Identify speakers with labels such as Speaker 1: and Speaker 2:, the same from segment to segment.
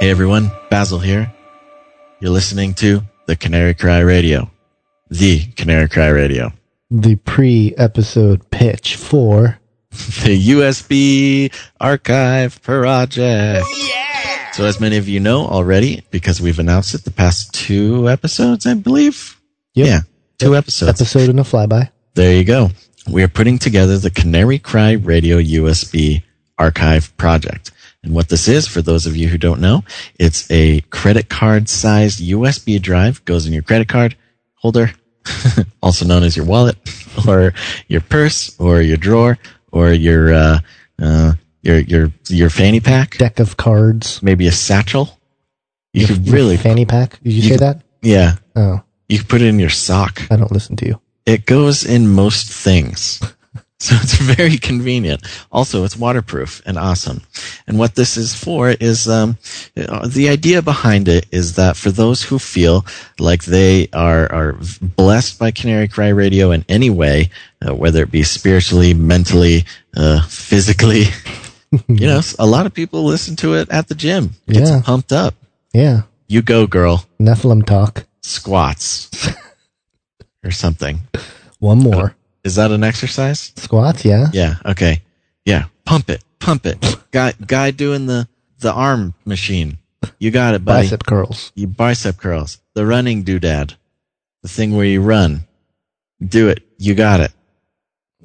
Speaker 1: Hey everyone, Basil here. You're listening to the Canary Cry Radio. The Canary Cry Radio.
Speaker 2: The pre-episode pitch for
Speaker 1: The USB Archive Project. Yeah! So as many of you know already, because we've announced it the past two episodes, I believe.
Speaker 2: Yep.
Speaker 1: Yeah, two episodes.
Speaker 2: episode and a flyby.
Speaker 1: There you go. We are putting together the Canary Cry Radio USB Archive Project. And what this is, for those of you who don't know, it's a credit card sized USB drive, goes in your credit card holder, also known as your wallet, or your purse, or your drawer, or your, uh, uh, your, your, your fanny pack,
Speaker 2: Deck of cards.
Speaker 1: maybe a satchel. You
Speaker 2: Your-
Speaker 1: could really,
Speaker 2: fanny pack. Did you,
Speaker 1: you
Speaker 2: say that?
Speaker 1: yeah,
Speaker 2: Oh,
Speaker 1: you could put it in your sock.
Speaker 2: I don't listen to you.
Speaker 1: It goes in most things. So it's very convenient. Also, it's waterproof and awesome. And what this is for is, um, uh, the idea behind it is that for those who feel like they are, are blessed by Canary Cry Radio in any way, uh, whether it be spiritually, mentally, uh, physically, you know, a lot of people listen to it at the gym. Gets
Speaker 2: Yeah.
Speaker 1: pumped up.
Speaker 2: Yeah,
Speaker 1: You go, girl.
Speaker 2: Nephilim talk.
Speaker 1: Squats. or something.
Speaker 2: One more
Speaker 1: Is that an exercise?
Speaker 2: squats. Yeah.
Speaker 1: Yeah. Okay. Yeah. Pump it. Pump it. guy, guy doing the, the arm machine. You got it, buddy.
Speaker 2: Bicep curls.
Speaker 1: You bicep curls. The running doodad. The thing where you run. Do it. You got it.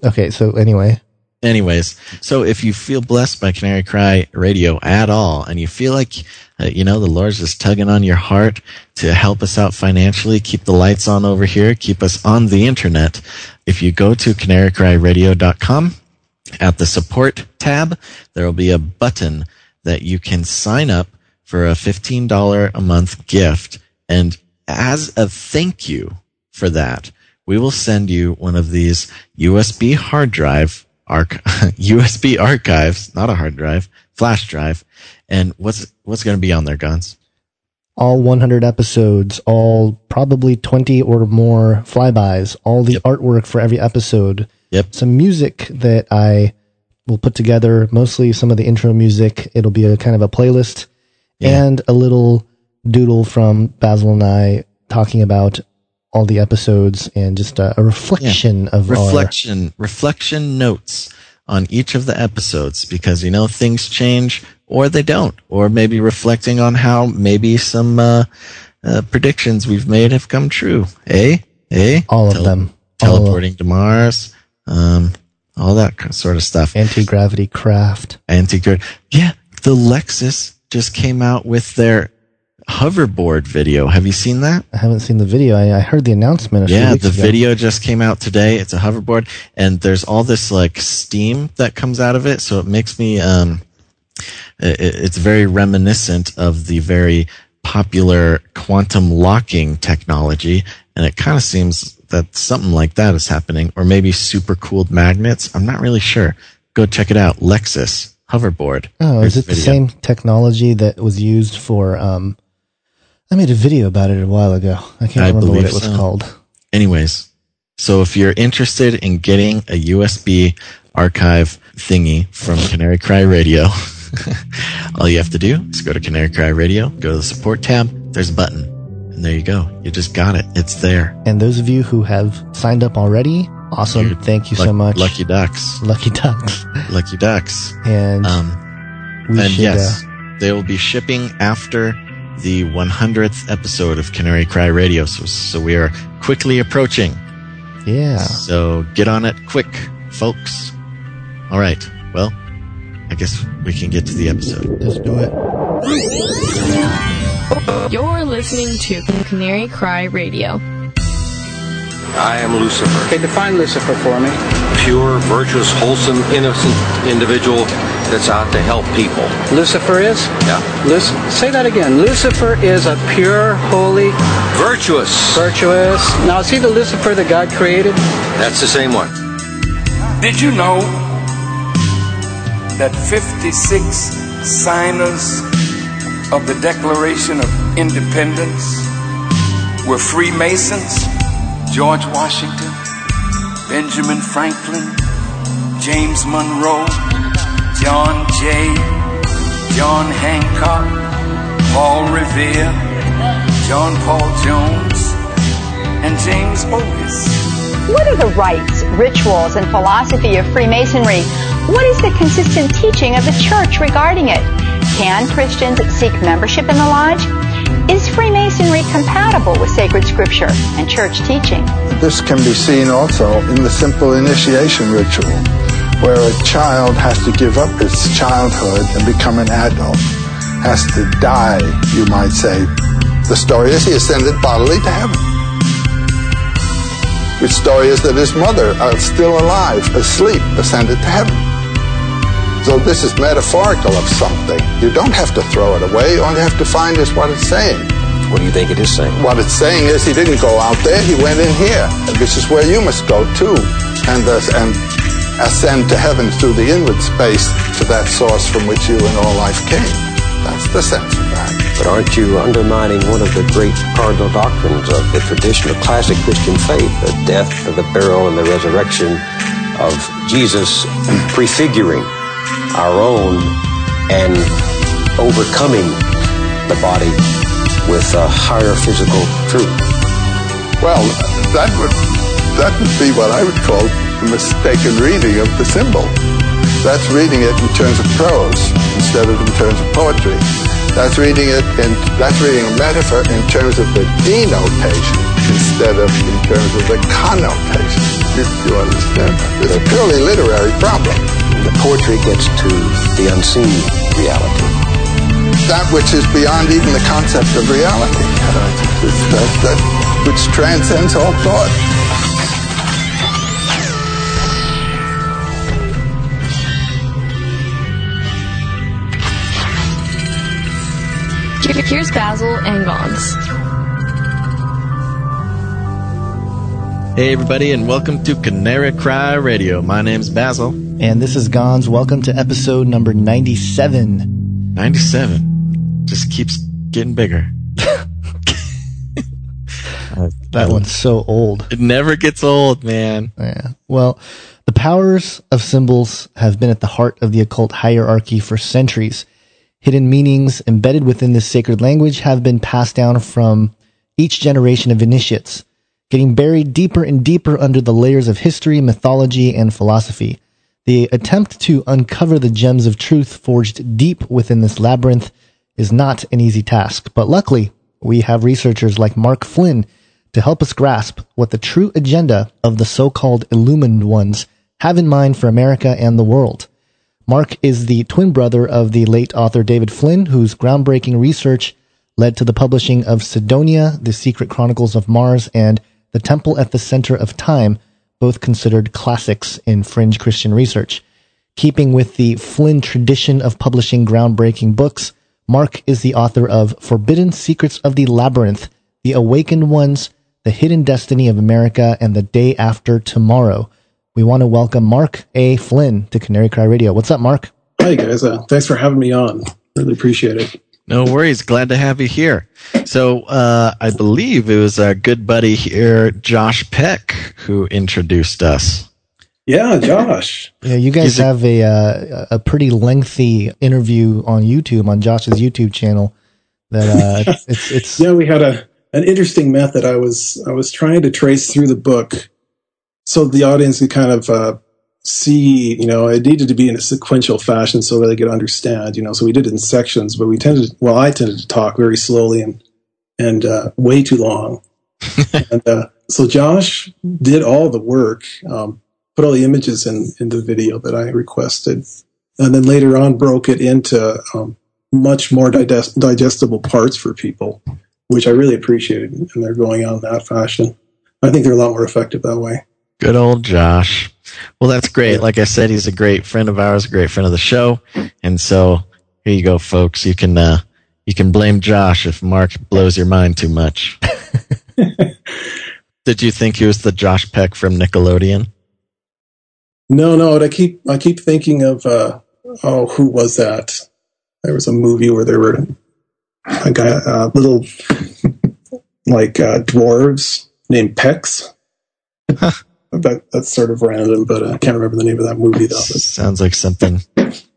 Speaker 2: Okay. So anyway,
Speaker 1: Anyways, so if you feel blessed by Canary Cry Radio at all, and you feel like, uh, you know, the Lord's just tugging on your heart to help us out financially, keep the lights on over here, keep us on the internet, if you go to canarycryradio.com, at the support tab, there will be a button that you can sign up for a $15 a month gift. And as a thank you for that, we will send you one of these USB hard drive arch- USB archives, not a hard drive, flash drive. And what's, what's going to be on there, Guns?
Speaker 2: all 100 episodes, all probably 20 or more flybys, all the
Speaker 1: Yep.
Speaker 2: artwork for every episode,
Speaker 1: Yep.
Speaker 2: some music that I will put together, mostly some of the intro music. It'll be a kind of a playlist
Speaker 1: Yeah.
Speaker 2: and a little doodle from Basil and I talking about all the episodes and just a, a reflection of our
Speaker 1: reflection reflection notes on each of the episodes because you know things change or they don't or maybe reflecting on how maybe some uh, uh, predictions we've made have come true eh eh
Speaker 2: all of
Speaker 1: Tele-
Speaker 2: them. All
Speaker 1: teleporting to mars um all that sort of stuff
Speaker 2: anti gravity craft.
Speaker 1: anti gravity. yeah the lexus just came out with their hoverboard video have you seen that
Speaker 2: I haven't seen the video. I, I heard the announcement a few
Speaker 1: yeah, the
Speaker 2: ago.
Speaker 1: video just came out today. It's a hoverboard, and there's all this like steam that comes out of it, so it makes me. Um, it, it's very reminiscent of the very popular quantum locking technology, and it kind of seems that something like that is happening, or maybe super cooled magnets. I'm not really sure. Go check it out. Lexus hoverboard.
Speaker 2: Oh,
Speaker 1: Here's
Speaker 2: is it the
Speaker 1: video.
Speaker 2: same technology that was used for? Um, I made a video about it a while ago. I can't
Speaker 1: I
Speaker 2: remember what it was
Speaker 1: so.
Speaker 2: called.
Speaker 1: Anyways, so if you're interested in getting a USB archive thingy from Canary Cry Radio, all you have to do is go to Canary Cry Radio, go to the support tab, there's a button, and there you go. You just got it. It's there.
Speaker 2: And those of you who have signed up already, awesome.
Speaker 1: You're
Speaker 2: Thank you so much.
Speaker 1: Lucky ducks.
Speaker 2: Lucky ducks.
Speaker 1: Lucky ducks.
Speaker 2: And
Speaker 1: Um,
Speaker 2: we
Speaker 1: and
Speaker 2: should,
Speaker 1: yes,
Speaker 2: uh,
Speaker 1: they will be shipping after the 100th episode of Canary Cry Radio. So, so we are quickly approaching.
Speaker 2: yeah.
Speaker 1: So get on it quick, folks. All right. Well, I guess we can get to the episode.
Speaker 2: Let's do it.
Speaker 3: You're listening to Canary Cry Radio.
Speaker 4: I am Lucifer,
Speaker 5: Okay, define Lucifer for me.
Speaker 4: pure, virtuous, wholesome, innocent individual that's out to help people.
Speaker 5: Lucifer is?
Speaker 4: Yeah.
Speaker 5: Luc- say that again. Lucifer is a pure, holy,
Speaker 4: Virtuous.
Speaker 5: virtuous. Now, is he the Lucifer that God created?
Speaker 4: That's the same one.
Speaker 6: Did you know that 56 signers of the Declaration of Independence were Freemasons? George Washington, Benjamin Franklin, James Monroe, John Jay, John Hancock, Paul Revere, John Paul Jones, and James Otis.
Speaker 7: What are the rites, rituals, and philosophy of Freemasonry? What is the consistent teaching of the church regarding it? Can Christians seek membership in the lodge? Is Freemasonry compatible with sacred scripture and church teaching?
Speaker 8: This can be seen also in the simple initiation ritual, where a child has to give up its childhood and become an adult, has to die, you might say. The story is he ascended bodily to heaven. The story is that his mother, uh, still alive, asleep, ascended to heaven. So this is metaphorical of something. You don't have to throw it away. All you have to find is what it's saying.
Speaker 4: What do you think it is saying?
Speaker 8: What it's saying is he didn't go out there, he went in here. And this is where you must go too. And, uh, and ascend to heaven through the inward space to that source from which you and all life came. That's the sense of that.
Speaker 4: But aren't you undermining one of the great cardinal doctrines of the tradition of classic Christian faith, the death, the burial, and the resurrection of Jesus prefiguring our own and overcoming the body with a higher physical truth?
Speaker 8: Well, that would that would be what I would call the mistaken reading of the symbol. That's reading it in terms of prose instead of in terms of poetry. That's reading it in that's reading a metaphor in terms of the denotation instead of in terms of the connotation. If you understand. It's a purely literary problem.
Speaker 4: The poetry gets to the unseen reality.
Speaker 8: That which is beyond even the concept of reality. That, that which transcends all thought.
Speaker 3: Here's Basil and Gons.
Speaker 1: Hey, everybody, and welcome to Canary Cry Radio. My name's Basil.
Speaker 2: And this is Gons. Welcome to episode number 97.
Speaker 1: 97. Just keeps getting bigger.
Speaker 2: That one's so old.
Speaker 1: It never gets old, man.
Speaker 2: Yeah. Well, the powers of symbols have been at the heart of the occult hierarchy for centuries. Hidden meanings embedded within this sacred language have been passed down from each generation of initiates, getting buried deeper and deeper under the layers of history, mythology, and philosophy. The attempt to uncover the gems of truth forged deep within this labyrinth is not an easy task, but luckily, we have researchers like Mark Flynn to help us grasp what the true agenda of the so-called illumined ones have in mind for America and the world. Mark is the twin brother of the late author David Flynn, whose groundbreaking research led to the publishing of Cydonia, The Secret Chronicles of Mars, and The Temple at the Center of Time, both considered classics in fringe Christian research. Keeping with the Flynn tradition of publishing groundbreaking books, Mark is the author of Forbidden Secrets of the Labyrinth, The Awakened Ones, The Hidden Destiny of America, and The Day After Tomorrow. We want to welcome Mark A. Flynn to Canary Cry Radio. What's up, Mark?
Speaker 9: Hi, guys. Uh, thanks for having me on. Really appreciate it.
Speaker 1: No worries. Glad to have you here. So, uh, I believe it was our good buddy here, Josh Peck, who introduced us.
Speaker 9: Yeah, Josh.
Speaker 2: Yeah, you guys
Speaker 1: He's a-
Speaker 2: have a uh, a pretty lengthy interview on YouTube on Josh's YouTube channel. That uh, it's it's
Speaker 9: Yeah, we had a an interesting method. I was I was trying to trace through the book so the audience could kind of uh, see. You know, it needed to be in a sequential fashion so that they could understand. You know, so we did it in sections, but we tended. Well, I tended to talk very slowly and and uh, way too long. and uh, so Josh did all the work, um, put all the images in in the video that I requested, and then later on broke it into um, much more digest- digestible parts for people, which I really appreciated. And they're going on that fashion. I think they're a lot more effective that way.
Speaker 1: Good old Josh. Well, that's great. Like I said, he's a great friend of ours, a great friend of the show. And so here you go, folks. You can, uh, you can blame Josh if Mark blows your mind too much. Did you think he was the Josh Peck from Nickelodeon?
Speaker 9: No, no, I keep I keep thinking of uh, oh, who was that? There was a movie where there were a guy, uh, little like uh, dwarves named Pex. that, that's sort of random, but I can't remember the name of that movie though. But
Speaker 1: Sounds like something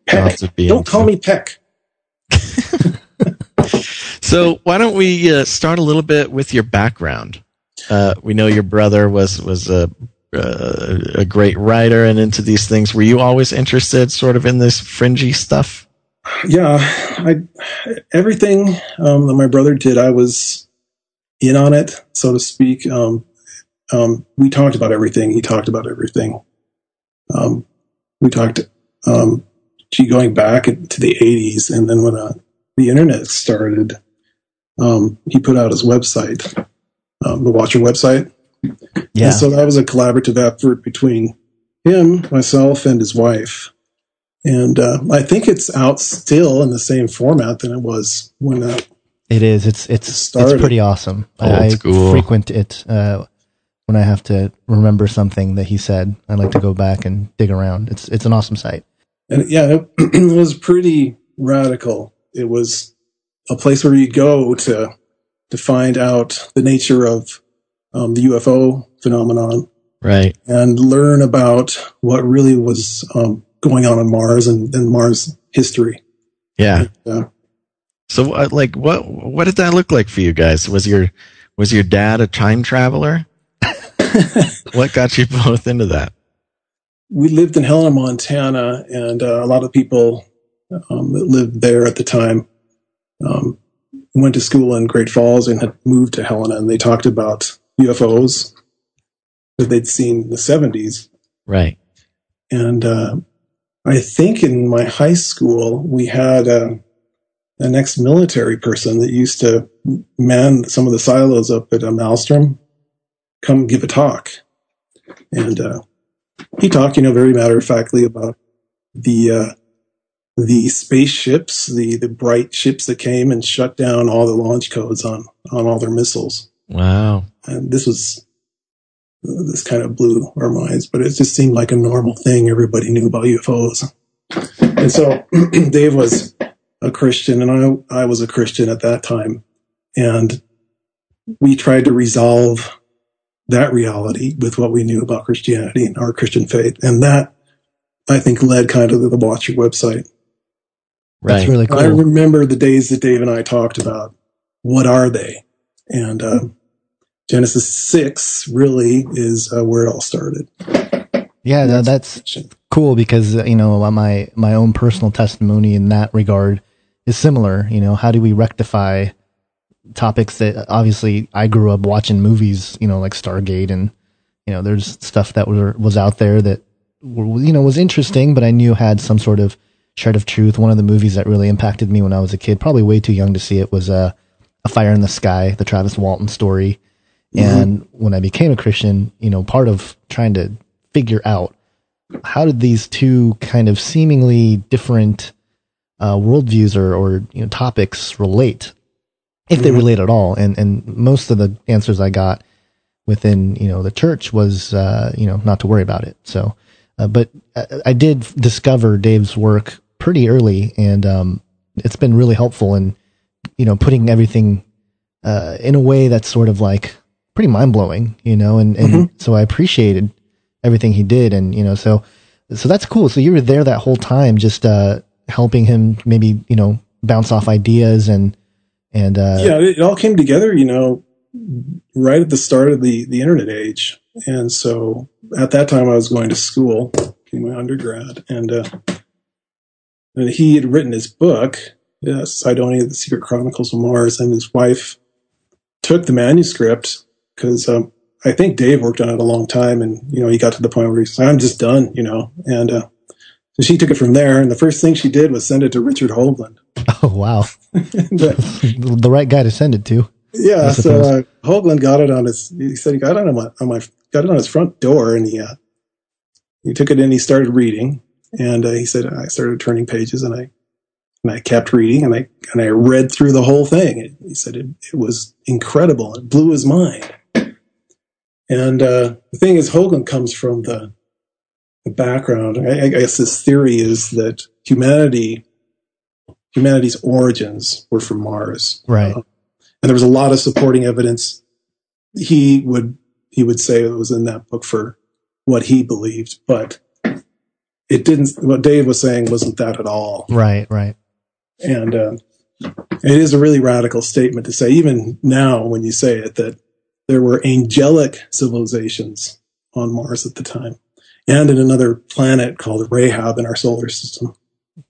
Speaker 9: Peck,
Speaker 1: would be
Speaker 9: don't
Speaker 1: into.
Speaker 9: call me Peck.
Speaker 1: So why don't we uh, start a little bit with your background? Uh, we know your brother was was a uh, a great writer and into these things. Were you always interested, sort of, in this fringy stuff?
Speaker 9: Yeah, I everything um, that my brother did, I was in on it, so to speak. Um, um, we talked about everything. He talked about everything. Um, we talked, um, gee, going back to the '80s, and then when uh, the internet started, um, he put out his website, um, the Watcher website.
Speaker 2: Yeah.
Speaker 9: And so that was a collaborative effort between him, myself, and his wife. And uh, I think it's out still in the same format than it was when uh,
Speaker 2: It is. It's it's
Speaker 9: Started.
Speaker 2: it's pretty awesome.
Speaker 1: Old
Speaker 2: I, I
Speaker 1: school.
Speaker 2: frequent it uh, when I have to remember something that he said. I like to go back and dig around. It's it's an awesome site.
Speaker 9: and yeah, it, it was pretty radical. It was a place where you go to to find out the nature of um, the UFO phenomenon
Speaker 1: Right.
Speaker 9: and learn about what really was um, going on on Mars and, and Mars history.
Speaker 1: Yeah.
Speaker 9: Yeah.
Speaker 1: So, uh, like, what what did that look like for you guys? Was your was your dad a time traveler? what got you both into that?
Speaker 9: we lived in Helena, Montana, and uh, a lot of people um, that lived there at the time um, went to school in Great Falls and had moved to Helena, and they talked about UFOs that they'd seen in the 70s.
Speaker 1: Right.
Speaker 9: And uh, I think in my high school, we had uh, an ex military person that used to man some of the silos up at uh, Malmstrom come give a talk. And uh, he talked, you know, very matter of factly about the uh, the spaceships, the the bright ships that came and shut down all the launch codes on on all their missiles.
Speaker 1: Wow.
Speaker 9: And this was this kind of blew our minds, but it just seemed like a normal thing. Everybody knew about UFOs, and so Dave was a Christian, and I I was a Christian at that time, and we tried to resolve that reality with what we knew about Christianity and our Christian faith. And that, I think, led kind of to the Watcher website.
Speaker 1: Right.
Speaker 2: That's really
Speaker 9: cool. I remember the days that Dave and I talked about what are they? And uh, Genesis 6 really is uh, where it all started.
Speaker 2: Yeah, tha- that's cool because uh, you know my my own personal testimony in that regard is similar. You know, how do we rectify topics that obviously I grew up watching movies, you know, like Stargate, and you know, there's stuff that was was out there that were, you know was interesting, but I knew had some sort of shred of truth. One of the movies that really impacted me when I was a kid, probably way too young to see it, was uh, a Fire in the Sky, the Travis Walton story. And when I became a Christian, you know, part of trying to figure out how did these two kind of seemingly different uh, worldviews or, or you know topics relate, if they relate at all. And and most of the answers I got within you know the church was uh, you know not to worry about it. So, uh, but I, I did discover Dave's work pretty early, and um, it's been really helpful in you know putting everything uh, in a way that's sort of like pretty mind blowing, you know, and, and so I appreciated everything he did. And, you know, so, so that's cool. So you were there that whole time, just, uh, helping him maybe, you know, bounce off ideas and, and, uh,
Speaker 9: yeah, it all came together, you know, right at the start of the, the internet age. And so at that time I was going to school, getting my undergrad. And, uh, and he had written his book, yes, Cydonia, the Secret Chronicles of Mars, and his wife took the manuscript because, um, I think Dave worked on it a long time. And, you know, he got to the point where he said, I'm just done, you know, and, uh, so she took it from there. And the first thing she did was send it to Richard Hoagland.
Speaker 2: oh, wow.
Speaker 9: The-
Speaker 2: the right guy to send it to.
Speaker 9: Yeah, so uh, Hoagland got it on his. He said he got it on my, on my got it on his front door, and he uh, he took it in. He started reading, and uh, he said I started turning pages, and I and I kept reading, and I and I read through the whole thing. It, he said it, it was incredible. It blew his mind. And uh, the thing is, Hoagland comes from the background. I, I guess his theory is that humanity humanity's origins were from Mars
Speaker 2: Right.
Speaker 9: Uh, and there was a lot of supporting evidence. He would he would say it was in that book for what he believed, but it didn't. What Dave was saying wasn't that at all.
Speaker 2: Right. Right.
Speaker 9: And uh, it is a really radical statement to say, even now when you say it, that there were angelic civilizations on Mars at the time and in another planet called Rahab in our solar system.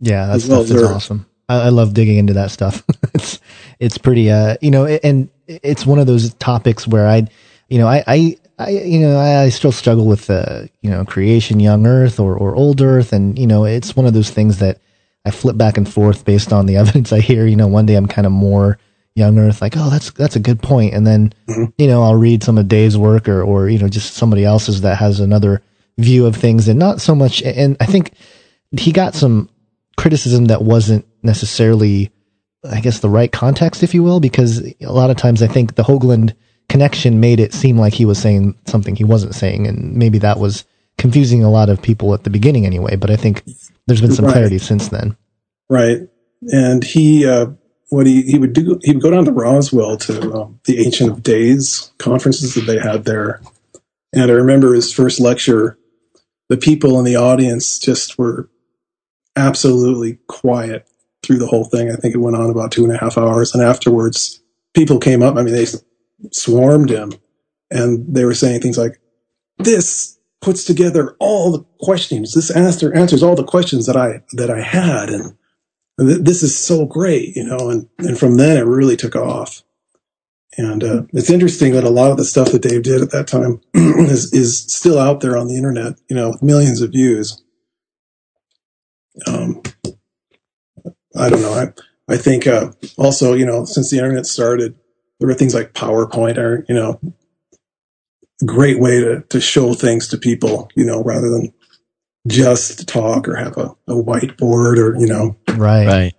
Speaker 2: Yeah, that's, well that's awesome. I, I, love digging into that stuff. it's it's pretty, uh, you know, and it's one of those topics where I, you know, I, I, I you know, I, still struggle with, uh, you know, creation, young Earth or or old Earth, and you know, it's one of those things that I flip back and forth based on the evidence I hear. You know, one day I'm kind of more young Earth, like, oh, that's that's a good point, and then mm-hmm. you know, I'll read some of Dave's work or or you know, just somebody else's that has another view of things, and not so much. And I think he got some criticism that wasn't necessarily, I guess, the right context, if you will, because a lot of times I think the Hoagland connection made it seem like he was saying something he wasn't saying, and maybe that was confusing a lot of people at the beginning anyway. But I think there's been some right. clarity since then.
Speaker 9: Right, and he. Uh, what he, he would do, he would go down to Roswell to um, the Ancient of Days conferences that they had there. And I remember his first lecture, the people in the audience just were absolutely quiet through the whole thing. I think it went on about two and a half hours. And afterwards, people came up. I mean, they swarmed him and they were saying things like, this puts together all the questions. This answer answers all the questions that I, that I had. And th- this is so great, you know, and, and from then it really took off. And uh, it's interesting that a lot of the stuff that Dave did at that time is, is still out there on the internet, you know, millions of views um, I don't know. I, I think, uh, also, you know, since the internet started, there were things like PowerPoint or, you know, great way to, to show things to people, you know, rather than just talk or have a, a whiteboard or, you know.
Speaker 2: Right.
Speaker 1: Right.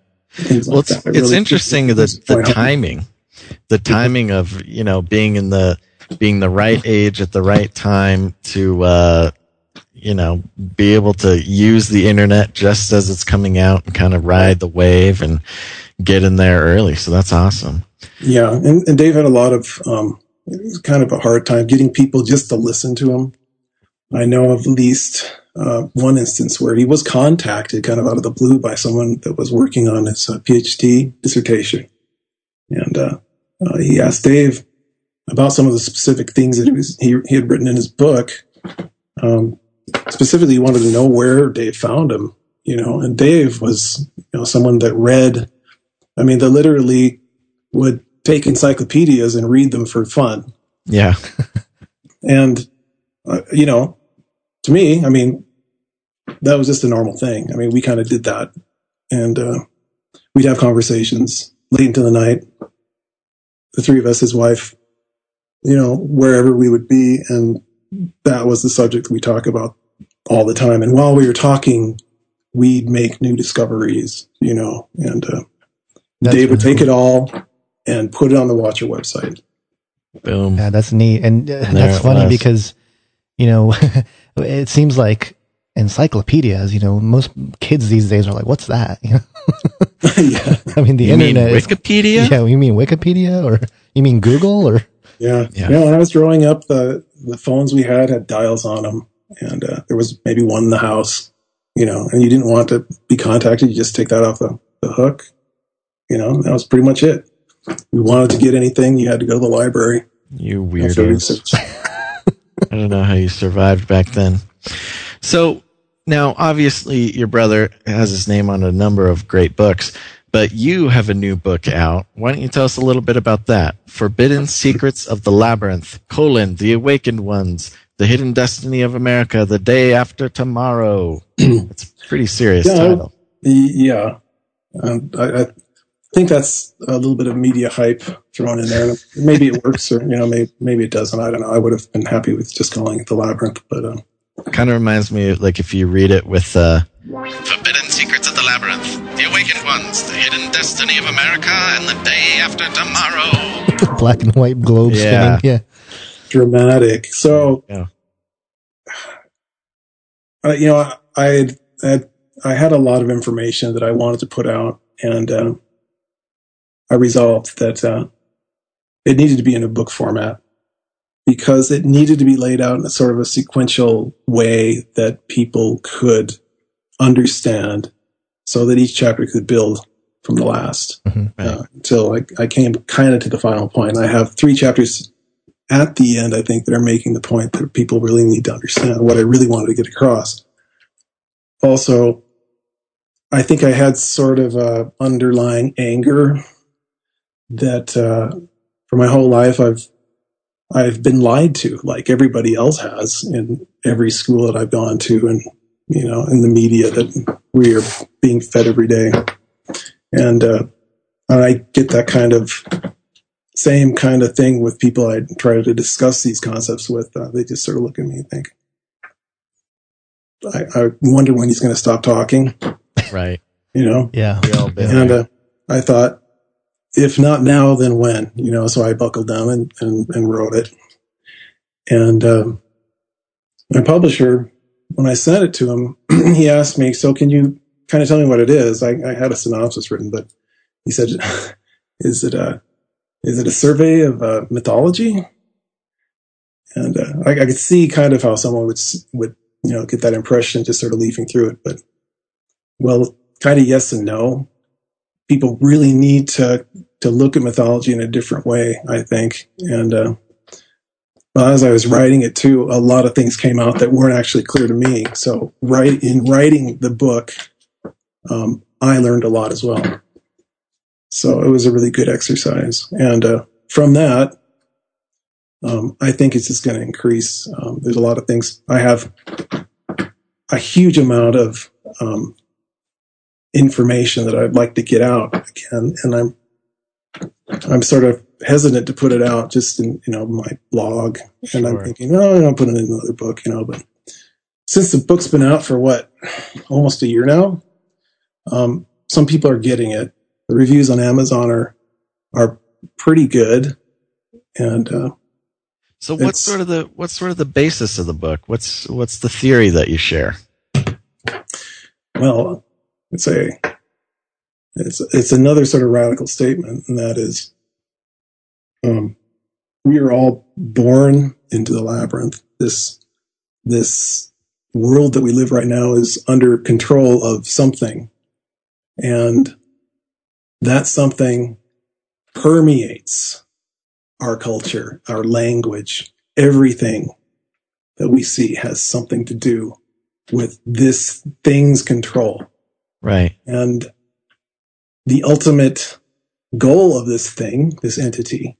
Speaker 1: Well, like it's, it's interesting the, the timing, the timing of, you know, being in the, being the right age at the right time to, uh, you know, be able to use the internet just as it's coming out and kind of ride the wave and get in there early. So that's awesome.
Speaker 9: Yeah. And, and Dave had a lot of, um, it was kind of a hard time getting people just to listen to him. I know of at least uh, one instance where he was contacted kind of out of the blue by someone that was working on his uh, PhD dissertation. And uh, uh, he asked Dave about some of the specific things that he, was, he, he had written in his book. Um, specifically wanted to know where Dave found him, you know, and Dave was, you know, someone that read, I mean, that literally would take encyclopedias and read them for fun.
Speaker 1: Yeah.
Speaker 9: and, uh, you know, to me, I mean, that was just a normal thing. I mean, we kind of did that and, uh, we'd have conversations late into the night. The three of us, his wife, you know, wherever we would be and that was the subject we talk about all the time. And while we were talking, we'd make new discoveries, you know, and uh, Dave would take cool. it all and put it on the Watcher website.
Speaker 1: Boom.
Speaker 2: Yeah, that's neat. And uh, that's funny was. because, you know, it seems like encyclopedias, you know, most kids these days are like, what's that? You know? yeah. I mean, the
Speaker 1: you
Speaker 2: internet.
Speaker 1: Mean Wikipedia?
Speaker 2: Is, yeah. You mean Wikipedia or you mean Google or?
Speaker 9: Yeah. yeah. You know, when I was growing up, the, the phones we had had dials on them and uh, there was maybe one in the house, you know, and you didn't want to be contacted. You just take that off the, the hook. You know, that was pretty much it. You wanted to get anything, you had to go to the library.
Speaker 1: You weirdos. I don't know how you survived back then. So now, obviously, your brother has his name on a number of great books, but you have a new book out. Why don't you tell us a little bit about that? Forbidden Secrets of the Labyrinth, colon, The Awakened Ones, The Hidden Destiny of America, The Day After Tomorrow. it's a pretty serious yeah, title.
Speaker 9: Yeah. Um, I, I, think that's a little bit of media hype thrown in there. Maybe it works or, you know, maybe, maybe it doesn't. I don't know. I would have been happy with just calling it The Labyrinth, but, um,
Speaker 1: kind of reminds me of like if you read it with, uh, The Awakened Ones, The Hidden Destiny of America, and The Day After Tomorrow.
Speaker 2: Black and white globe yeah. spinning. Yeah.
Speaker 9: Dramatic. So, yeah. Uh, you know, I had, had, I had a lot of information that I wanted to put out, and uh, I resolved that uh, it needed to be in a book format because it needed to be laid out in a sort of a sequential way that people could understand so that each chapter could build from the last
Speaker 2: Mhm.
Speaker 9: uh, until I, I came kind of to the final point. I have three chapters at the end, I think, that are making the point that people really need to understand what I really wanted to get across. Also, I think I had sort of a underlying anger that uh, for my whole life I've I've been lied to, like everybody else has in every school that I've gone to, and you know, in the media that we are being fed every day, and uh, and I get that kind of same kind of thing with people I try to discuss these concepts with. Uh, they just sort of look at me and think, I, I wonder when he's going to stop talking.
Speaker 1: Right.
Speaker 9: You know,
Speaker 2: Yeah.
Speaker 1: We all been
Speaker 9: and uh, I thought, if not now, then when? You know, so I buckled down and, and, and wrote it. And um, my publisher, when I sent it to him, he asked me, "So can you kind of tell me what it is?" I, I had a synopsis written, but he said, "Is it a is it a survey of uh, mythology?" And uh, I, I could see kind of how someone would would you know get that impression just sort of leafing through it, but well, kind of yes and no. People really need to to look at mythology in a different way, I think. And uh, as I was writing it too, a lot of things came out that weren't actually clear to me. So, right in writing the book, um, I learned a lot as well. So it was a really good exercise, and uh, from that, um, I think it's just going to increase. Um, there's a lot of things I have a huge amount of um, information that I'd like to get out again, and I'm I'm sort of hesitant to put it out just in you know my blog, and I'm
Speaker 1: Sure.
Speaker 9: thinking, oh, I'll put it in another book, you know. But since the book's been out for what almost a year now, um, some people are getting it. The reviews on Amazon are are pretty good, and uh,
Speaker 1: So what's sort of the what's sort of the basis of the book? What's what's the theory that you share?
Speaker 9: well, it's a it's it's another sort of radical statement, and that is, um, we are all born into the labyrinth. This this world that we live right now is under control of something, and that something permeates our culture, our language, everything that we see has something to do with this thing's control.
Speaker 1: Right.
Speaker 9: And the ultimate goal of this thing, this entity,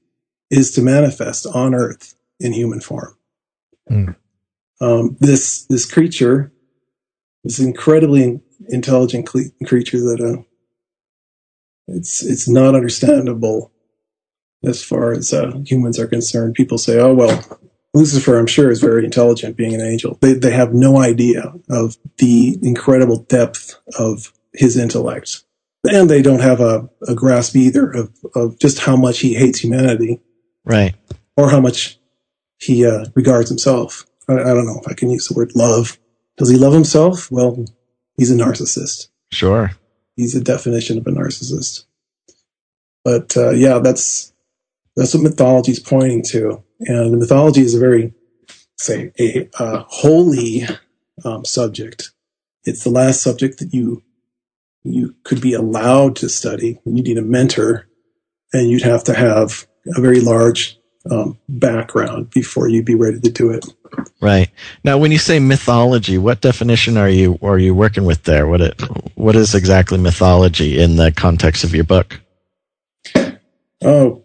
Speaker 9: is to manifest on Earth in human form.
Speaker 2: Hmm.
Speaker 9: Um, this this creature, this incredibly intelligent creature that uh, it's it's not understandable as far as uh, humans are concerned. People say, "Oh well, Lucifer, I'm sure, is very intelligent, being an angel." They they have no idea of the incredible depth of his intellect, and they don't have a, a grasp either of of just how much he hates humanity
Speaker 1: Right.
Speaker 9: or how much he uh, regards himself. I, I don't know if I can use the word love. Does he love himself? Well, he's a narcissist.
Speaker 1: Sure.
Speaker 9: He's a definition of a narcissist. But uh, yeah, that's that's what mythology is pointing to, and mythology is a very say a uh, holy um, subject. It's the last subject that you you could be allowed to study. You need a mentor, and you'd have to have a very large um, background before you'd be ready to do it.
Speaker 1: Right. Now when you say mythology, what definition are you are you working with there? What it what is exactly mythology in the context of your book?
Speaker 9: Oh,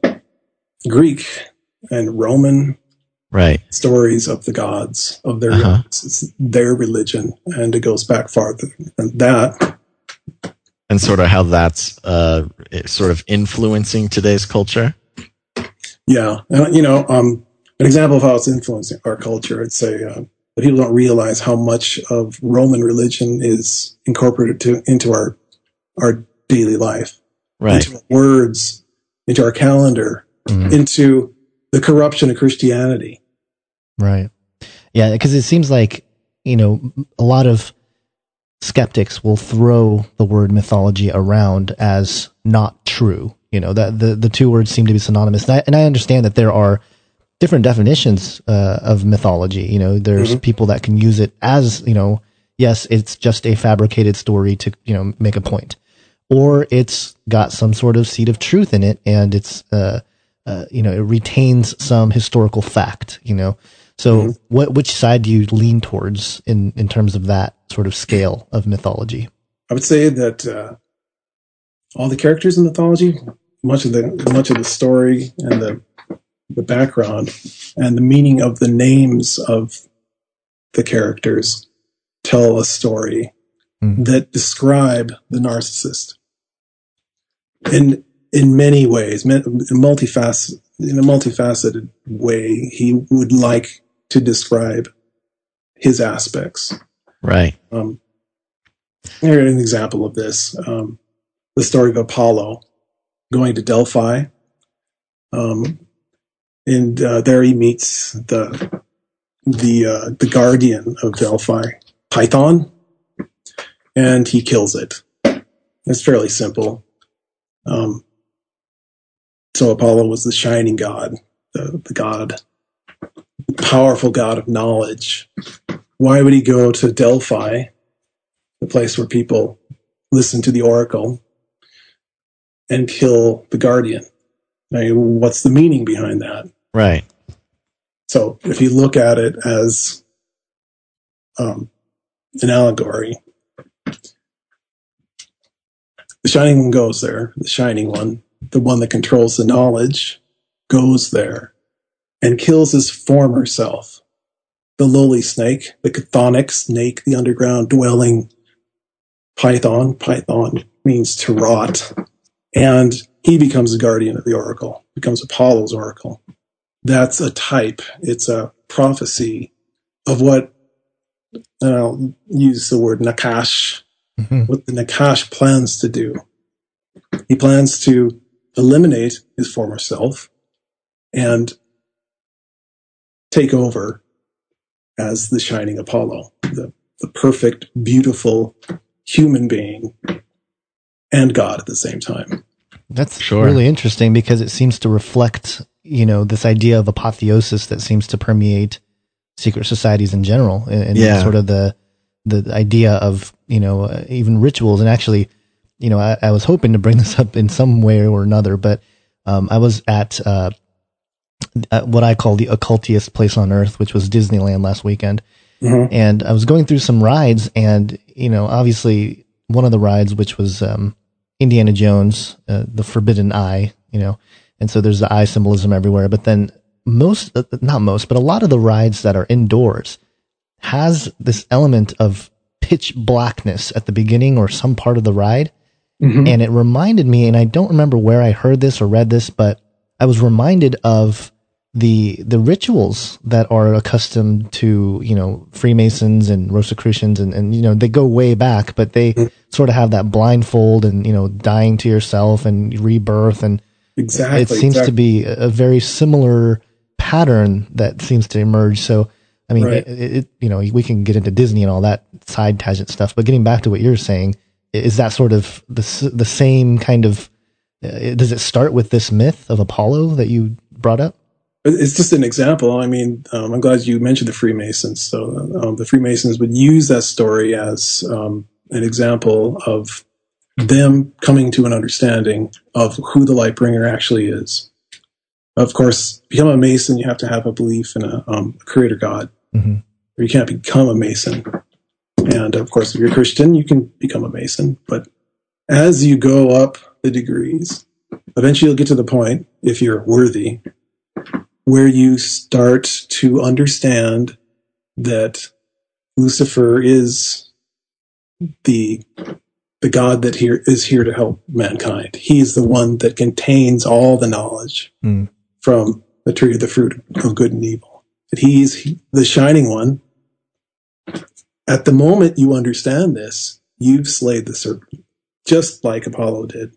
Speaker 9: Greek and Roman
Speaker 1: Right.
Speaker 9: stories of the gods of their
Speaker 1: Uh-huh.
Speaker 9: It's their religion, and it goes back farther than that.
Speaker 1: And sort of how that's uh sort of influencing today's culture.
Speaker 9: Yeah, and you know, um, an example of how it's influencing our culture. I'd say uh, that people don't realize how much of Roman religion is incorporated to into our our daily life,
Speaker 1: Right.
Speaker 9: into our words, into our calendar,
Speaker 2: Mhm.
Speaker 9: into the corruption of Christianity.
Speaker 2: Right. Yeah, because it seems like, you know, a lot of skeptics will throw the word mythology around as not true. You know, that the, the two words seem to be synonymous. And I, and I understand that there are different definitions uh, of mythology. You know, there's people that can use it as, you know, yes, it's just a fabricated story to, you know, make a point. or it's got some sort of seed of truth in it and it's, uh, uh, you know, it retains some historical fact, you know. So mm-hmm. what, which side do you lean towards in, in terms of that sort of scale of mythology?
Speaker 9: I would say that, uh, all the characters in mythology, much of the, much of the story and the, the background and the meaning of the names of the characters tell a story mm. that describe the narcissist in in many ways, in multifaceted in a multifaceted way. He would like to describe his aspects.
Speaker 1: Right.
Speaker 9: Um, here's an example of this: um, the story of Apollo going to Delphi. Um, and uh, there he meets the the uh, the guardian of Delphi, Python, and he kills it. It's fairly simple. Um, so Apollo was the shining god, the, the god, the powerful god of knowledge. Why would he go to Delphi, the place where people listen to the oracle, and kill the guardian? What's the meaning behind that?
Speaker 1: Right.
Speaker 9: So if you look at it as um, an allegory, the shining one goes there. The shining one, the one that controls the knowledge, goes there and kills his former self. The lowly snake, the chthonic snake, the underground dwelling python. Python means to rot. And he becomes the guardian of the oracle, becomes Apollo's oracle. That's a type. It's a prophecy of what, and I'll use the word Nachash, mm-hmm. what the Nachash plans to do. He plans to eliminate his former self and take over as the shining Apollo, the, the perfect, beautiful human being and God at the same time.
Speaker 2: That's sure. really interesting because it seems to reflect, you know, this idea of apotheosis that seems to permeate secret societies in general, and, yeah. sort of the the idea of you know uh, even rituals. And actually, you know, I, I, was hoping to bring this up in some way or another, but um, I was at, uh, at what I call the occultiest place on earth, which was Disneyland last weekend, mm-hmm. and I was going through some rides, and you know, obviously one of the rides, which was um, Indiana Jones, uh, the Forbidden Eye, you know, and so there's the eye symbolism everywhere. But then most, uh, not most, but a lot of the rides that are indoors has this element of pitch blackness at the beginning or some part of the ride. Mm-hmm. And it reminded me, and I don't remember where I heard this or read this, but I was reminded of the the rituals that are accustomed to you know Freemasons and Rosicrucians and and you know they go way back, but they mm. sort of have that blindfold and you know dying to yourself and rebirth and
Speaker 9: exactly
Speaker 2: it seems
Speaker 9: exactly.
Speaker 2: to be a very similar pattern that seems to emerge. So I mean, right. it, it, you know we can get into Disney and all that side tangent stuff, but getting back to what you're saying, is that sort of the the same kind of uh, does it start with this myth of Apollo that you brought up?
Speaker 9: It's just an example. I mean, um, I'm glad you mentioned the Freemasons. So um, the Freemasons would use that story as um, an example of them coming to an understanding of who the light bringer actually is. Of course, become a Mason, you have to have a belief in a, um, a creator God, mm-hmm. or you can't become a Mason. And of course, if you're a Christian, you can become a Mason. But as you go up the degrees, eventually you'll get to the point, if you're worthy, where you start to understand that Lucifer is the the God that here is here to help mankind. He is the one that contains all the knowledge mm. from the tree of the fruit of good and evil. That he's the shining one. At the moment you understand this, you've slayed the serpent, just like Apollo did,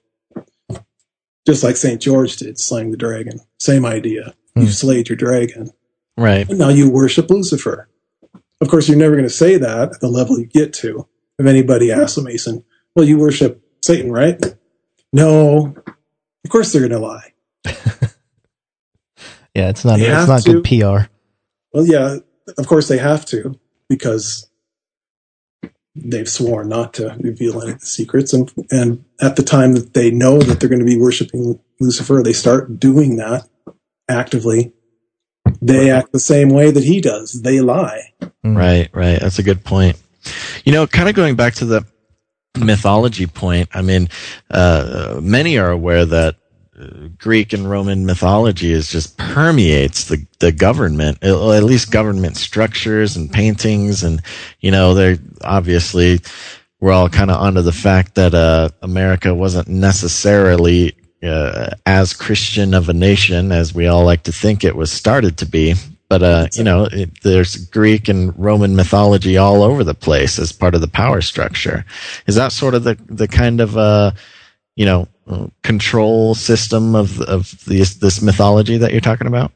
Speaker 9: just like Saint George did, slaying the dragon. Same idea. You've hmm. slayed your dragon.
Speaker 1: Right.
Speaker 9: And now you worship Lucifer. Of course, you're never going to say that at the level you get to. If anybody asks a Mason, well, you worship Satan, right? No. Of course they're going to lie.
Speaker 2: yeah, it's not, it's not to. good PR.
Speaker 9: Well, yeah, of course they have to because they've sworn not to reveal any of the secrets. And, and at the time that they know that they're going to be worshiping Lucifer, they start doing that actively. They act the same way that he does. They lie.
Speaker 1: Right, right. That's a good point. You know, kind of going back to the mythology point, I mean, uh, many are aware that uh, Greek and Roman mythology is just permeates the, the government, at least government structures and paintings. And, you know, they're obviously, we're all kind of onto the fact that, uh, America wasn't necessarily, uh, as Christian of a nation as we all like to think it was started to be. But, uh, you know, it, there's Greek and Roman mythology all over the place as part of the power structure. Is that sort of the, the kind of, uh, you know, control system of of this this mythology that you're talking about?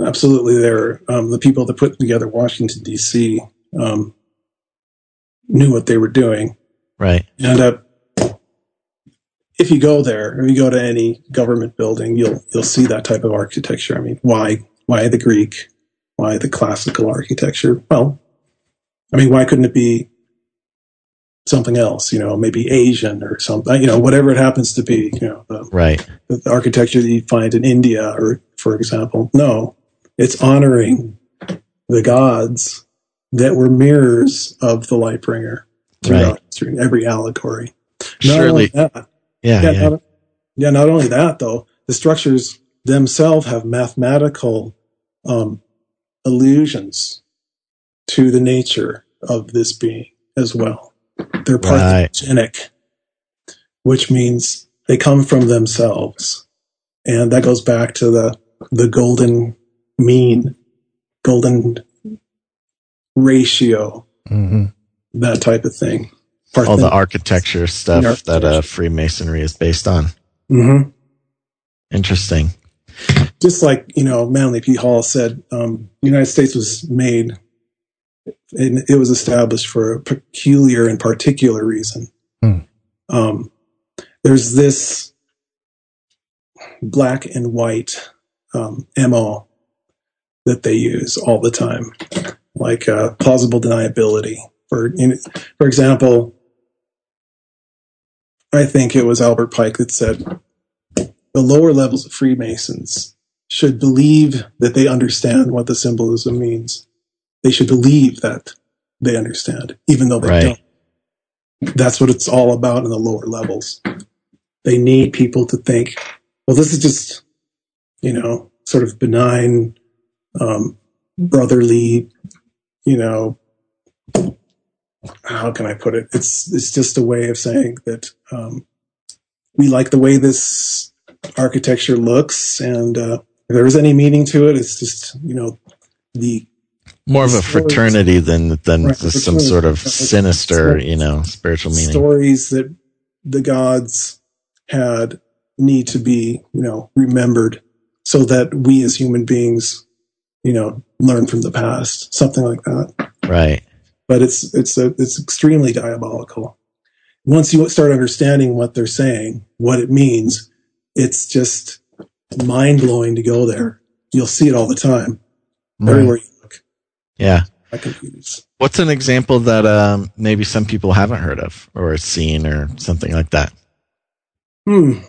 Speaker 9: Absolutely, there. Um, the people that put together Washington D.C. Um, knew what they were doing,
Speaker 1: right?
Speaker 9: And uh, if you go there, if you go to any government building, you'll you'll see that type of architecture. I mean, why why the Greek? Why the classical architecture? Well, I mean, why couldn't it be something else, you know, maybe Asian or something, you know, whatever it happens to be, you know, the,
Speaker 1: right.
Speaker 9: The, the architecture that you find in India or, for example. No, it's honoring the gods that were mirrors of the light bringer throughout right. every allegory.
Speaker 1: Not Surely. That, yeah.
Speaker 9: Yeah, yeah. Not, yeah. Not only that though, the structures themselves have mathematical, um, allusions to the nature of this being as well. They're parthenogenic, right. which means they come from themselves. And that goes back to the, the golden mean, golden ratio, mm-hmm. that type of thing.
Speaker 1: All the architecture stuff architecture. that uh, Freemasonry is based on.
Speaker 9: Mm-hmm.
Speaker 1: Interesting.
Speaker 9: Just like, you know, Manly P. Hall said, um, the United States was made and it was established for a peculiar and particular reason. Hmm. Um, there's this black and white um, MO that they use all the time, like uh, plausible deniability. For in, for example, I think it was Albert Pike that said the lower levels of Freemasons should believe that they understand what the symbolism means they should believe that they understand, even though they right. don't. That's what it's all about in the lower levels. They need people to think, well, this is just, you know, sort of benign, um, brotherly, you know, how can I put it? It's, it's just a way of saying that, um, we like the way this architecture looks. And, uh, if there is any meaning to it, it's just, you know, the
Speaker 1: more of a fraternity than than right, just some sort of sinister, you know, spiritual meaning.
Speaker 9: Stories that the gods had need to be, you know, remembered so that we as human beings, you know, learn from the past, something like that.
Speaker 1: Right.
Speaker 9: But it's it's a, it's extremely diabolical. Once you start understanding what they're saying, what it means, it's just mind blowing to go there. You'll see it all the time, right. everywhere you look.
Speaker 1: yeah. What's an example that um, maybe some people haven't heard of or seen or something like that?
Speaker 9: Hmm.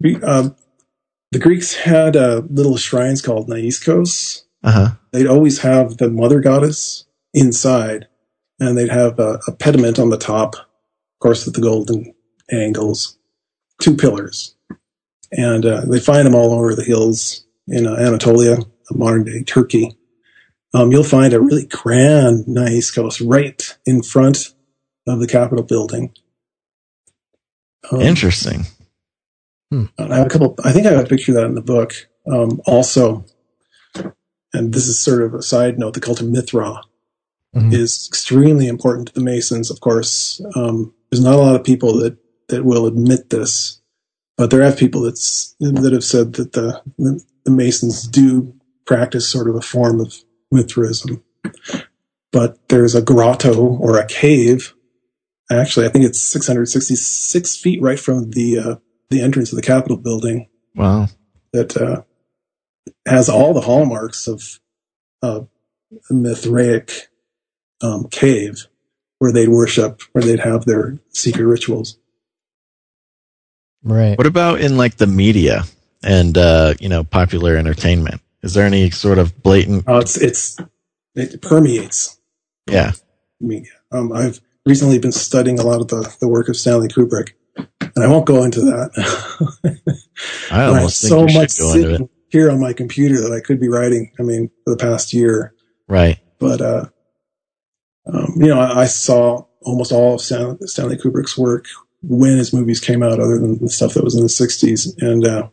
Speaker 9: We, um, the Greeks had uh, little shrines called Naiskos.
Speaker 1: Uh-huh.
Speaker 9: They'd always have the mother goddess inside, and they'd have a, a pediment on the top, of course, with the golden angles, two pillars. And uh, they find them all over the hills in uh, Anatolia, modern day Turkey um, you'll find a really grand Naiskos right in front of the Capitol building.
Speaker 1: Um, Interesting.
Speaker 9: Hmm. I have a couple. I think I have a picture of that in the book. Um, also, and this is sort of a side note: the cult of Mithra mm-hmm. is extremely important to the Masons. Of course, um, there's not a lot of people that that will admit this, but there have people that's that have said that the the Masons do practice sort of a form of Mithraism. But there's a grotto or a cave. Actually, I think it's 666 feet right from the uh, the entrance of the Capitol building.
Speaker 1: Wow.
Speaker 9: That uh, has all the hallmarks of uh, Mithraic um, cave. where they'd worship, where they'd have their secret rituals.
Speaker 2: Right.
Speaker 1: What about in like the media and uh, you know popular entertainment? Is there any sort of blatant?
Speaker 9: Uh, it's it's it permeates
Speaker 1: Yeah,
Speaker 9: media. Um, I've recently been studying a lot of the, the work of Stanley Kubrick, and I won't go into that.
Speaker 1: I
Speaker 9: I have
Speaker 1: almost think
Speaker 9: so
Speaker 1: you
Speaker 9: much
Speaker 1: should go into it.
Speaker 9: sitting here on my computer that I could be writing. I mean, for the past year,
Speaker 1: Right.
Speaker 9: but uh, um, you know, I, I saw almost all of Stan, Stanley Kubrick's work when his movies came out, other than the stuff that was in the '60s, and uh,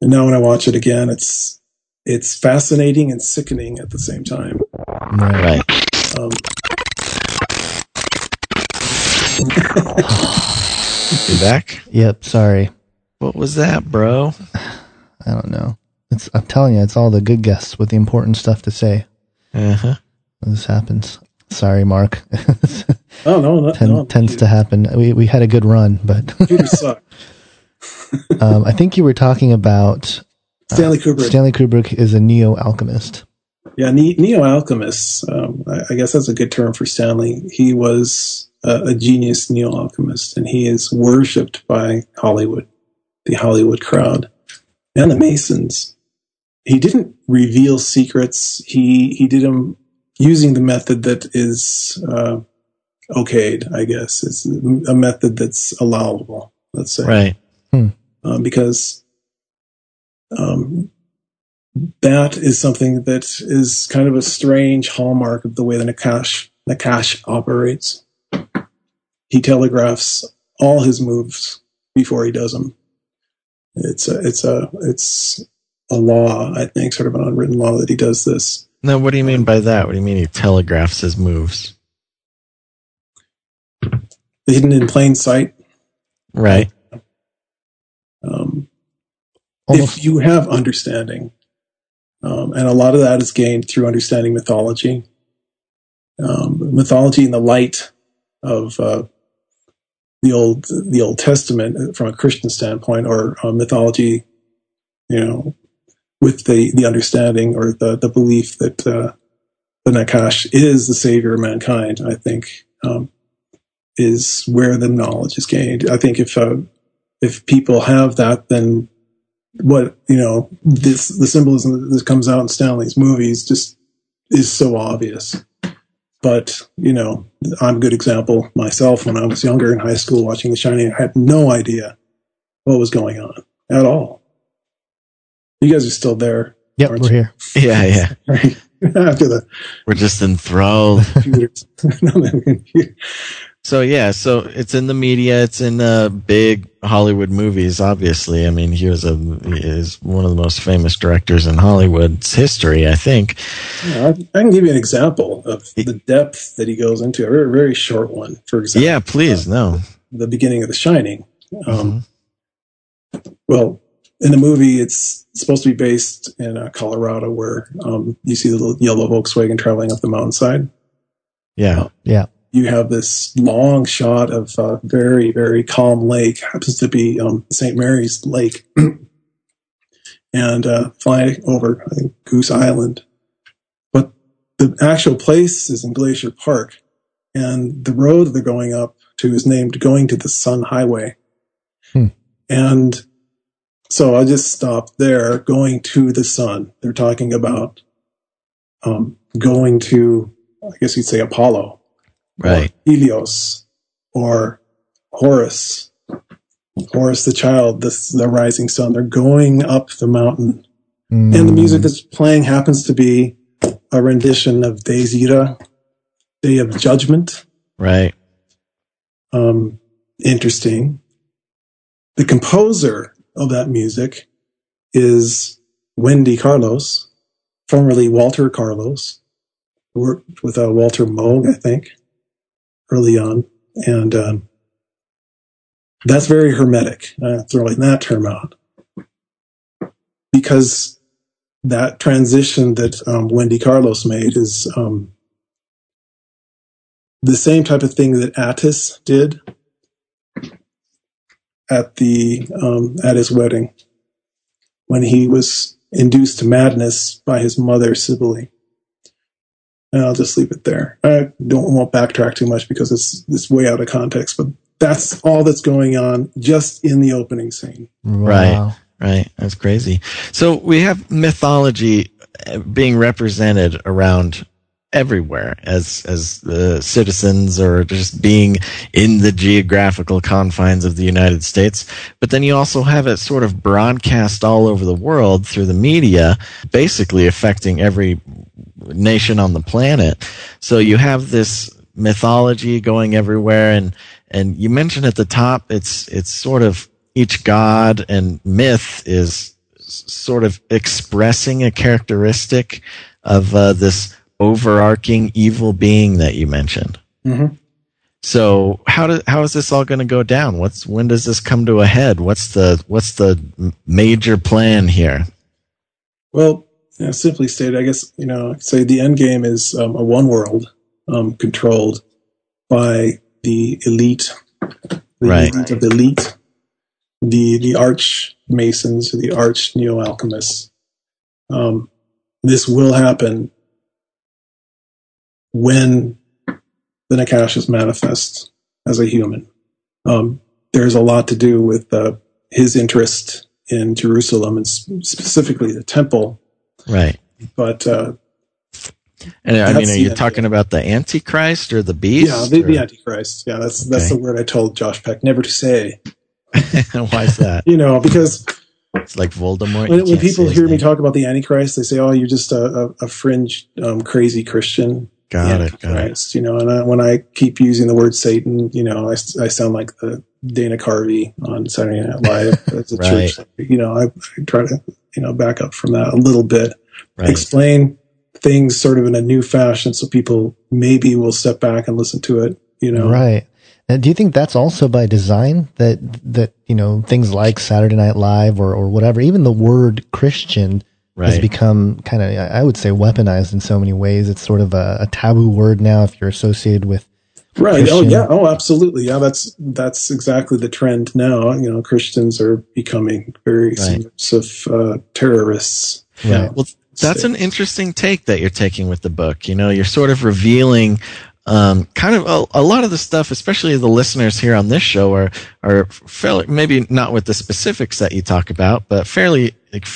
Speaker 9: and now when I watch it again, it's it's fascinating and sickening at the same time.
Speaker 2: Right.
Speaker 1: Right.
Speaker 9: Um,
Speaker 1: You back?
Speaker 2: Yep. Sorry.
Speaker 1: What was that, bro?
Speaker 2: I don't know. It's. I'm telling you, it's all the good guests with the important stuff to say.
Speaker 1: Uh huh.
Speaker 2: This happens. Sorry, Mark.
Speaker 9: oh no, no,
Speaker 2: Ten,
Speaker 9: no
Speaker 2: tends to happen. We we had a good run, but um, I think you were talking about
Speaker 9: Stanley Kubrick.
Speaker 2: Stanley Kubrick is a neo alchemist.
Speaker 9: Yeah, ne- neo alchemists. Um, I, I guess that's a good term for Stanley. He was a, a genius neo alchemist, and he is worshipped by Hollywood, the Hollywood crowd, and the Masons. He didn't reveal secrets. He he did them using the method that is uh, okayed. I guess it's a method that's allowable. Let's say
Speaker 1: Right.
Speaker 9: uh, because um, that is something that is kind of a strange hallmark of the way the Nachash Nachash operates. He telegraphs all his moves before he does them. It's a it's a it's a law, I think, sort of an unwritten law that he does this.
Speaker 1: Now, what do you mean by that? What do you mean he telegraphs his moves?
Speaker 9: Hidden in plain sight.
Speaker 1: Right.
Speaker 9: Um, if you have understanding, um, and a lot of that is gained through understanding mythology, um, mythology in the light of uh, the old the Old Testament from a Christian standpoint, or uh, mythology, you know, with the the understanding or the the belief that uh, the Nachash is the savior of mankind. I think um, is where the knowledge is gained. I think if uh, if people have that, then what you know this the symbolism that comes out in Stanley's movies just is so obvious. But you know, I'm a good example myself. When I was younger in high school, watching The Shining, I had no idea what was going on at all. You guys are still there,
Speaker 2: yep, we're
Speaker 9: you?
Speaker 2: here.
Speaker 1: Yeah, yeah.
Speaker 9: After the
Speaker 1: We're just enthralled.
Speaker 9: computers. No, the computer.
Speaker 1: So yeah, so it's in the media. It's in uh, big Hollywood movies. Obviously, I mean, he was a he is one of the most famous directors in Hollywood's history. I think.
Speaker 9: Yeah, I, I can give you an example of the depth that he goes into. A very, very short one, for example.
Speaker 1: Yeah, please, no.
Speaker 9: the beginning of The Shining. Um, Well, in the movie, it's supposed to be based in uh, Colorado, where um, you see the little yellow Volkswagen traveling up the mountainside.
Speaker 1: Yeah,
Speaker 2: Yeah.
Speaker 9: You have this long shot of a very, very calm lake. Happens to be um, St. Mary's Lake, and uh, fly over think, Goose Island. But the actual place is in Glacier Park, and the road they're going up to is named Going to the Sun Highway.
Speaker 2: Hmm.
Speaker 9: And so I'll just stopped there, going to the sun. They're talking about um, going to, I guess you'd say Apollo,
Speaker 1: right.
Speaker 9: or Helios, or Horus, Horus the child, this the rising sun. They're going up the mountain,
Speaker 2: Mm.
Speaker 9: and the music that's playing happens to be a rendition of Dies Irae, Day of Judgment.
Speaker 1: Right.
Speaker 9: Um, interesting. The composer of that music is Wendy Carlos, formerly Walter Carlos, worked with uh, Walter Moog, I think, early on. And um, that's very hermetic, uh, throwing that term out. Because that transition that um, Wendy Carlos made is um, the same type of thing that Attis did at the um, at his wedding when he was induced to madness by his mother Cybele. And I'll just leave it there. I don't won't backtrack too much because it's it's way out of context, but that's all that's going on just in the opening scene.
Speaker 1: Right. Right. That's crazy. So we have mythology uh, being represented around everywhere as as the citizens or just being in the geographical confines of the United States. But then you also have it sort of broadcast all over the world through the media basically affecting every nation on the planet. So you have this mythology going everywhere and and you mentioned at the top it's it's sort of each god and myth is sort of expressing a characteristic of uh, this overarching evil being that you mentioned.
Speaker 9: Mm-hmm.
Speaker 1: So how do, how is this all going to go down? What's when does this come to a head? What's the what's the major plan here?
Speaker 9: Well, yeah, simply stated, I guess you know, say the end game is um, a one world um, controlled by the elite, the
Speaker 1: right.
Speaker 9: elite of the elite, the the arch masons, the arch neo alchemists. Um, this will happen when the Nachash is manifest as a human. Um, there's a lot to do with uh, his interest in Jerusalem and specifically the temple.
Speaker 1: Right.
Speaker 9: But, uh,
Speaker 1: and I mean, are you talking about the Antichrist or the beast?
Speaker 9: Yeah, the, the Antichrist. Yeah, that's okay. that's the word I told Josh Peck never to say.
Speaker 1: Why is that?
Speaker 9: you know, because
Speaker 1: it's like Voldemort.
Speaker 9: When, when people hear name. me talk about the Antichrist, they say, "Oh, you're just a, a, a fringe, um, crazy Christian."
Speaker 1: Got it. Got it.
Speaker 9: You know, and I, when I keep using the word Satan, you know, I, I sound like the Dana Carvey on Saturday Night Live as a right. church. You know, I, I, try to, you know, back up from that a little bit, right. explain things sort of in a new fashion so people maybe will step back and listen to it, you know.
Speaker 2: Right. And do you think that's also by design that, that, you know, things like Saturday Night Live or, or whatever, even the word Christian right. has become kind of, I would say, weaponized in so many ways. It's sort of a, a taboo word now if you're associated with.
Speaker 9: Right. Christian. Oh, yeah. Oh, absolutely. Yeah. That's that's exactly the trend now. You know, Christians are becoming very right. of uh, terrorists.
Speaker 1: Right. Well, that's an interesting take that you're taking with the book. You know, you're sort of revealing um, kind of a, a, lot of the stuff, especially the listeners here on this show, are are fairly maybe not with the specifics that you talk about, but fairly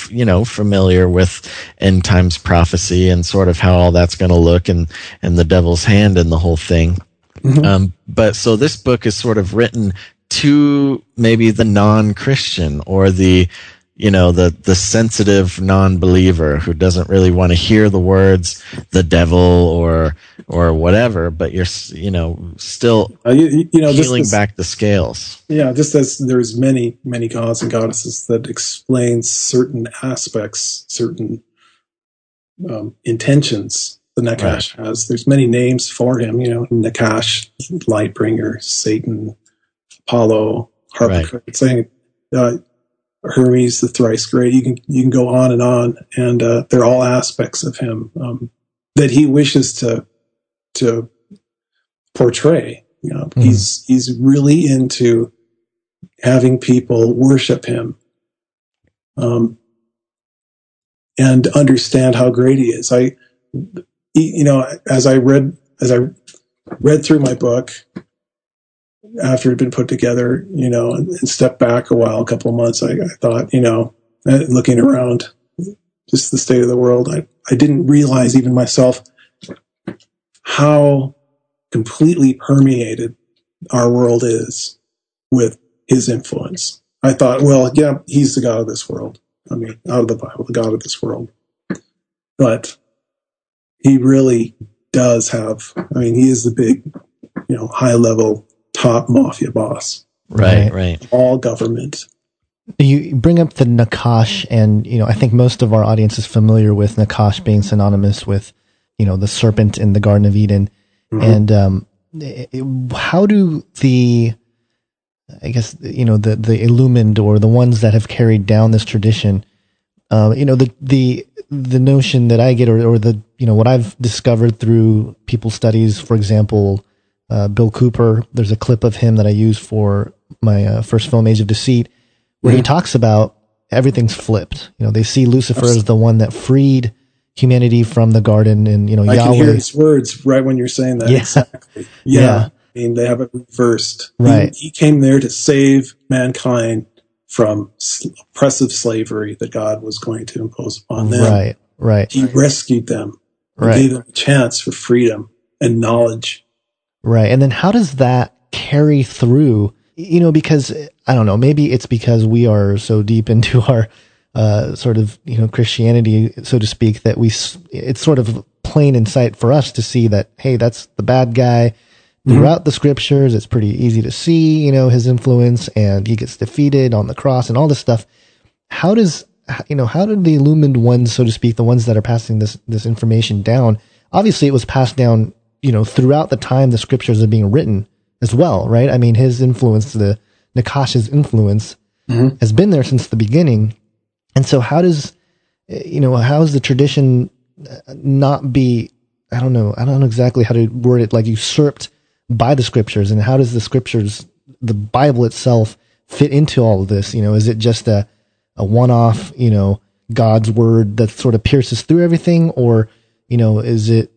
Speaker 1: you know familiar with end times prophecy and sort of how all that's going to look and and the devil's hand and the whole thing. Mm-hmm. Um, but so this book is sort of written to maybe the non-Christian or the you know the the sensitive non-believer who doesn't really want to hear the words the devil or or whatever but you're you know still uh, you, you, know peeling back the scales
Speaker 9: yeah just as there's many many gods and goddesses that explain certain aspects certain um, intentions the nachash right. has there's many names for him you know nachash lightbringer satan apollo harpocrat right. saying uh, Hermes, the thrice great. You can you can go on and on, and uh, they're all aspects of him um, that he wishes to to portray. You know, mm-hmm. he's he's really into having people worship him, um, and understand how great he is. I, you know, as I read as I read through my book, after it had been put together, you know, and, and stepped back a while, a couple of months, I, I thought, you know, uh, looking around just the state of the world, I, I didn't realize even myself how completely permeated our world is with his influence. I thought, well, yeah, he's the God of this world. I mean, out of the Bible, the God of this world. But he really does have, I mean, he is the big, you know, high level top mafia boss.
Speaker 1: Right, right.
Speaker 9: All government.
Speaker 2: You bring up the Nachash, and you know, I think most of our audience is familiar with Nachash being synonymous with, you know, the serpent in the Garden of Eden. Mm-hmm. And um, how do the, I guess you know, the the illumined or the ones that have carried down this tradition, uh, you know, the the the notion that I get, or, or the you know what I've discovered through people's studies, for example, uh, Bill Cooper. There's a clip of him that I use for my uh, first film, Age of Deceit, where mm-hmm. he talks about everything's flipped. You know, they see Lucifer as the one that freed humanity from the garden and, you know,
Speaker 9: I
Speaker 2: Yahweh.
Speaker 9: can hear his words right when you're saying that.
Speaker 2: Yeah.
Speaker 9: Exactly. Yeah.
Speaker 2: Yeah.
Speaker 9: I mean, they have it reversed. He-
Speaker 2: Right.
Speaker 9: He, came there to save mankind from oppressive slavery that God was going to impose upon them.
Speaker 2: Right. Right.
Speaker 9: He rescued them. He
Speaker 2: Right.
Speaker 9: gave them a chance for freedom and knowledge.
Speaker 2: Right. And then how does that carry through? You know, because I don't know, maybe it's because we are so deep into our uh, sort of, you know, Christianity, so to speak, that we, it's sort of plain in sight for us to see that, hey, that's the bad guy. Throughout the scriptures, it's pretty easy to see, you know, his influence and he gets defeated on the cross and all this stuff. How does, you know, how did the illumined ones, so to speak, the ones that are passing this, this information down? Obviously, it was passed down, you know, throughout the time the scriptures are being written as well, right? I mean, his influence, the Nachash's influence has been there since the beginning. And so how does, you know, how does the tradition uh, not be, I don't know, I don't know exactly how to word it, like usurped by the scriptures and how does the scriptures, the Bible itself fit into all of this? You know, is it just a, a one off, you know, God's word that sort of pierces through everything or, you know, is it,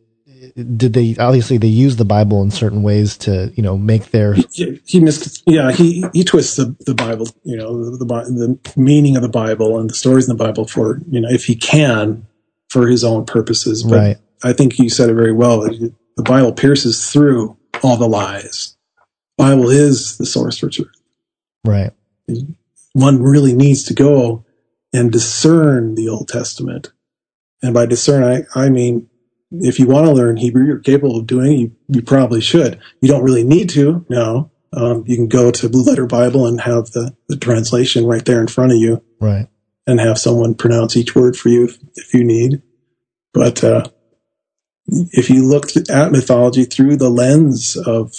Speaker 2: did they, obviously they use the Bible in certain ways to, you know, make their,
Speaker 9: He, he mis- yeah, he, he twists the, the Bible, you know, the, the, the meaning of the Bible and the stories in the Bible for, you know, if he can, for his own purposes. But
Speaker 2: Right.
Speaker 9: I think you said it very well. The Bible pierces through all the lies. Bible is the source for truth.
Speaker 2: right.
Speaker 9: one really needs to go and discern the Old Testament. And by discern, I, I mean, if you want to learn Hebrew, you're capable of doing it, you, you probably should. You don't really need to, no. Um, you can go to Blue Letter Bible and have the, the translation right there in front of you
Speaker 2: Right.
Speaker 9: and have someone pronounce each word for you if, if you need. But, uh, if you looked at mythology through the lens of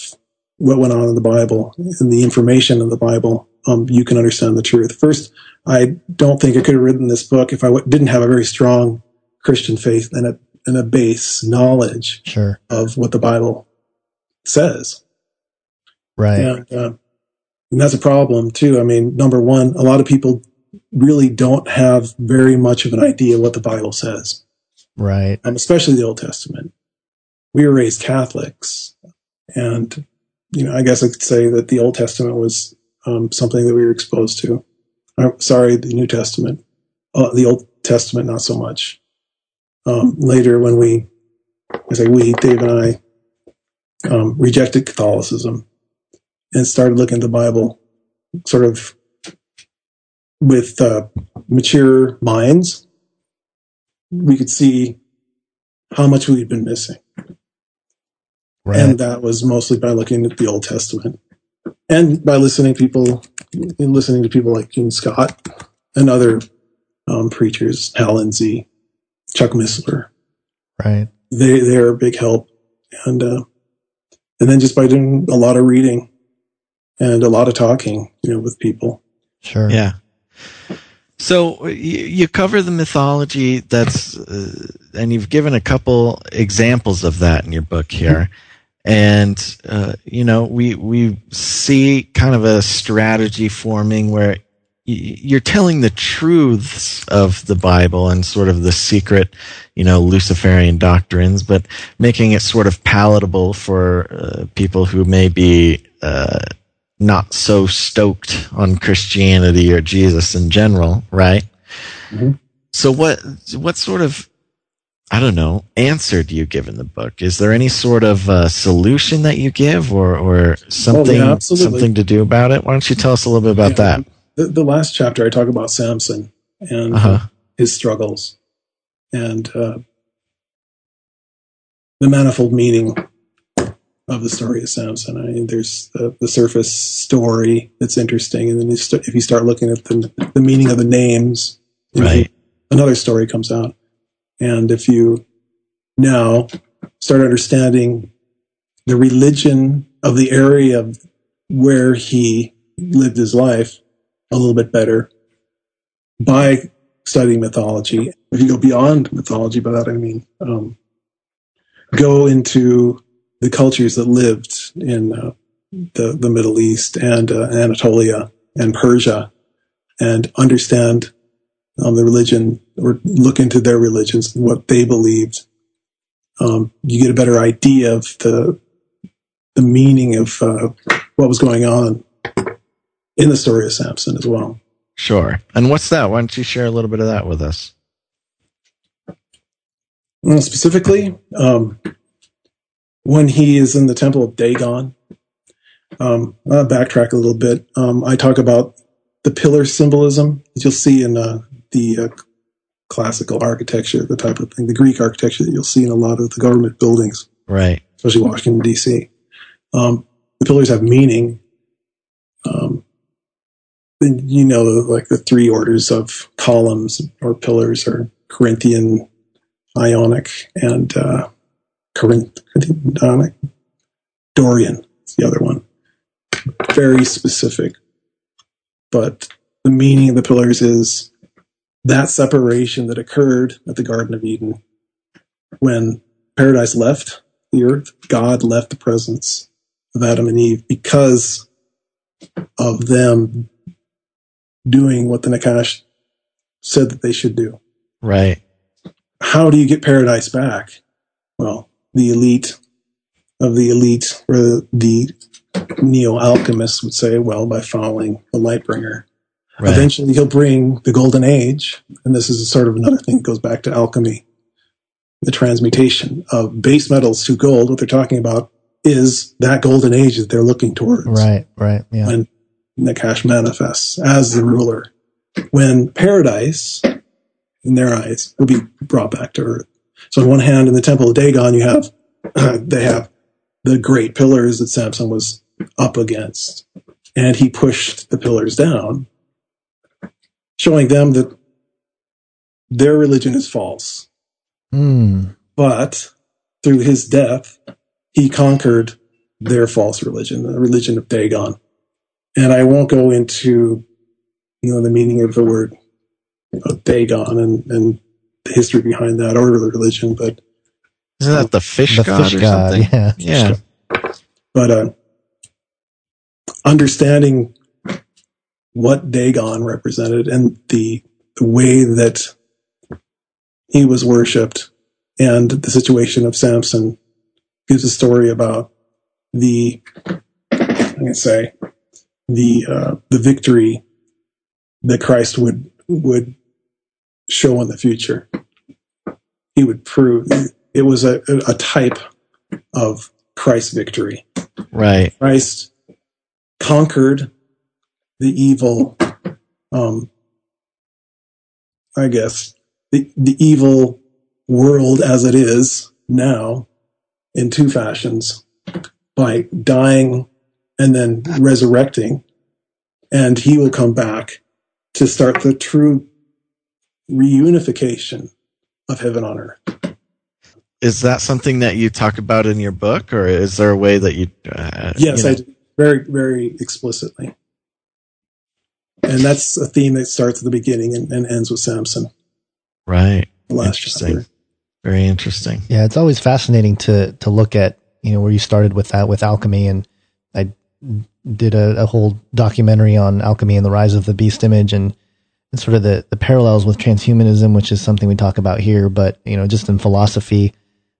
Speaker 9: what went on in the Bible and the information in the Bible, um, you can understand the truth. First, I don't think I could have written this book if I w- didn't have a very strong Christian faith and a, and a base knowledge
Speaker 2: Sure.
Speaker 9: of what the Bible says.
Speaker 2: Right.
Speaker 9: And, uh, and that's a problem too. I mean, number one, a lot of people really don't have very much of an idea what the Bible says,
Speaker 2: Right.
Speaker 9: um, especially the Old Testament. We were raised Catholics, and you know, I guess I could say that the Old Testament was um, something that we were exposed to. I'm sorry, the New Testament, uh, the Old Testament, not so much. Um, later, when we, I say we, Dave and I, um, rejected Catholicism and started looking at the Bible sort of with uh, mature minds, we could see how much we'd been missing.
Speaker 2: Right.
Speaker 9: And that was mostly by looking at the Old Testament and by listening people, listening to people like Gene Scott and other um, preachers, Hal Lindsey, Chuck Missler.
Speaker 2: right.
Speaker 9: They they're a big help, and uh, and then just by doing a lot of reading and a lot of talking, you know, with people.
Speaker 2: Sure.
Speaker 1: Yeah. So you, you cover the mythology that's, uh, and you've given a couple examples of that in your book here. And, uh, you know, we, we see kind of a strategy forming where y- you're telling the truths of the Bible and sort of the secret, you know, Luciferian doctrines, but making it sort of palatable for uh, people who may be, uh, not so stoked on Christianity or Jesus in general, right?
Speaker 9: Mhm.
Speaker 1: So what what sort of I don't know answer do you give in the book? Is there any sort of uh, solution that you give, or or something
Speaker 9: absolutely.
Speaker 1: something to do about it? Why don't you tell us a little bit about
Speaker 9: Yeah,
Speaker 1: that?
Speaker 9: The, the last chapter, I talk about Samson and
Speaker 1: Uh-huh.
Speaker 9: his struggles and uh, the manifold meaning of the story of Samson. I mean, there's the, the surface story that's interesting, and then you st- if you start looking at the, the meaning of the names,
Speaker 1: Right.
Speaker 9: another story comes out. And if you now start understanding the religion of the area of where he lived his life a little bit better by studying mythology. If you go beyond mythology, by that I mean um, go into the cultures that lived in uh, the the Middle East and uh, Anatolia and Persia, and understand um, the religion or look into their religions and what they believed, um, you get a better idea of the the meaning of uh, what was going on in the story of Samson as well.
Speaker 1: Sure. And what's that? Why don't you share a little bit of that with us?
Speaker 9: Well, specifically, um, when he is in the temple of Dagon, um, I'll backtrack a little bit. Um, I talk about the pillar symbolism that you'll see in uh, the uh, classical architecture, the type of thing, the Greek architecture that you'll see in a lot of the government buildings,
Speaker 1: Right.
Speaker 9: especially Washington D.C. Um, the pillars have meaning. You know, like the three orders of columns or pillars are Corinthian, Ionic, and uh, Corinth, Corinthian, Ionic, Dorian. It's the other one. Very specific, but the meaning of the pillars is that separation that occurred at the Garden of Eden when paradise left the earth. God left the presence of Adam and Eve because of them doing what the Nachash said that they should do.
Speaker 1: Right.
Speaker 9: How do you get paradise back? Well, the elite of the elite, or the neo alchemists would say, well, by following the light bringer.
Speaker 1: Right.
Speaker 9: Eventually, he'll bring the golden age, and this is sort of another thing that goes back to alchemy. The transmutation of base metals to gold. What they're talking about is that golden age that they're looking towards
Speaker 2: Right, right. Yeah.
Speaker 9: when Nachash manifests as the ruler. When paradise, in their eyes, will be brought back to earth. So on one hand, in the temple of Dagon, you have they have the great pillars that Samson was up against, and he pushed the pillars down, showing them that their religion is false.
Speaker 2: Hmm.
Speaker 9: But through his death, he conquered their false religion, the religion of Dagon. And I won't go into, you know, the meaning of the word of Dagon and, and the history behind that or the religion, but
Speaker 1: Isn't that the fish
Speaker 2: The
Speaker 1: god
Speaker 2: fish
Speaker 1: or
Speaker 2: god,
Speaker 1: something?
Speaker 2: yeah.
Speaker 1: Yeah.
Speaker 9: but uh, understanding what Dagon represented and the, the way that he was worshipped and the situation of Samson gives a story about the I can say the uh, the victory that Christ would would show in the future. He would prove it was a, a type of Christ's victory.
Speaker 1: Right.
Speaker 9: Christ conquered the evil, um, I guess, the, the evil world as it is now in two fashions by dying and then resurrecting. And he will come back to start the true reunification of heaven on earth.
Speaker 1: Is that something that you talk about in your book, or is there a way that you? Uh,
Speaker 9: Yes,
Speaker 1: you know-
Speaker 9: I do. Very, very explicitly. And that's a theme that starts at the beginning and, and ends with Samson.
Speaker 1: Right.
Speaker 9: Last
Speaker 1: Interesting.
Speaker 9: chapter.
Speaker 1: Very interesting.
Speaker 2: Yeah, it's always fascinating to to look at you know where you started with that with alchemy, and I did a, a whole documentary on alchemy and the rise of the beast image, and, and sort of the the parallels with transhumanism, which is something we talk about here, but you know just in philosophy,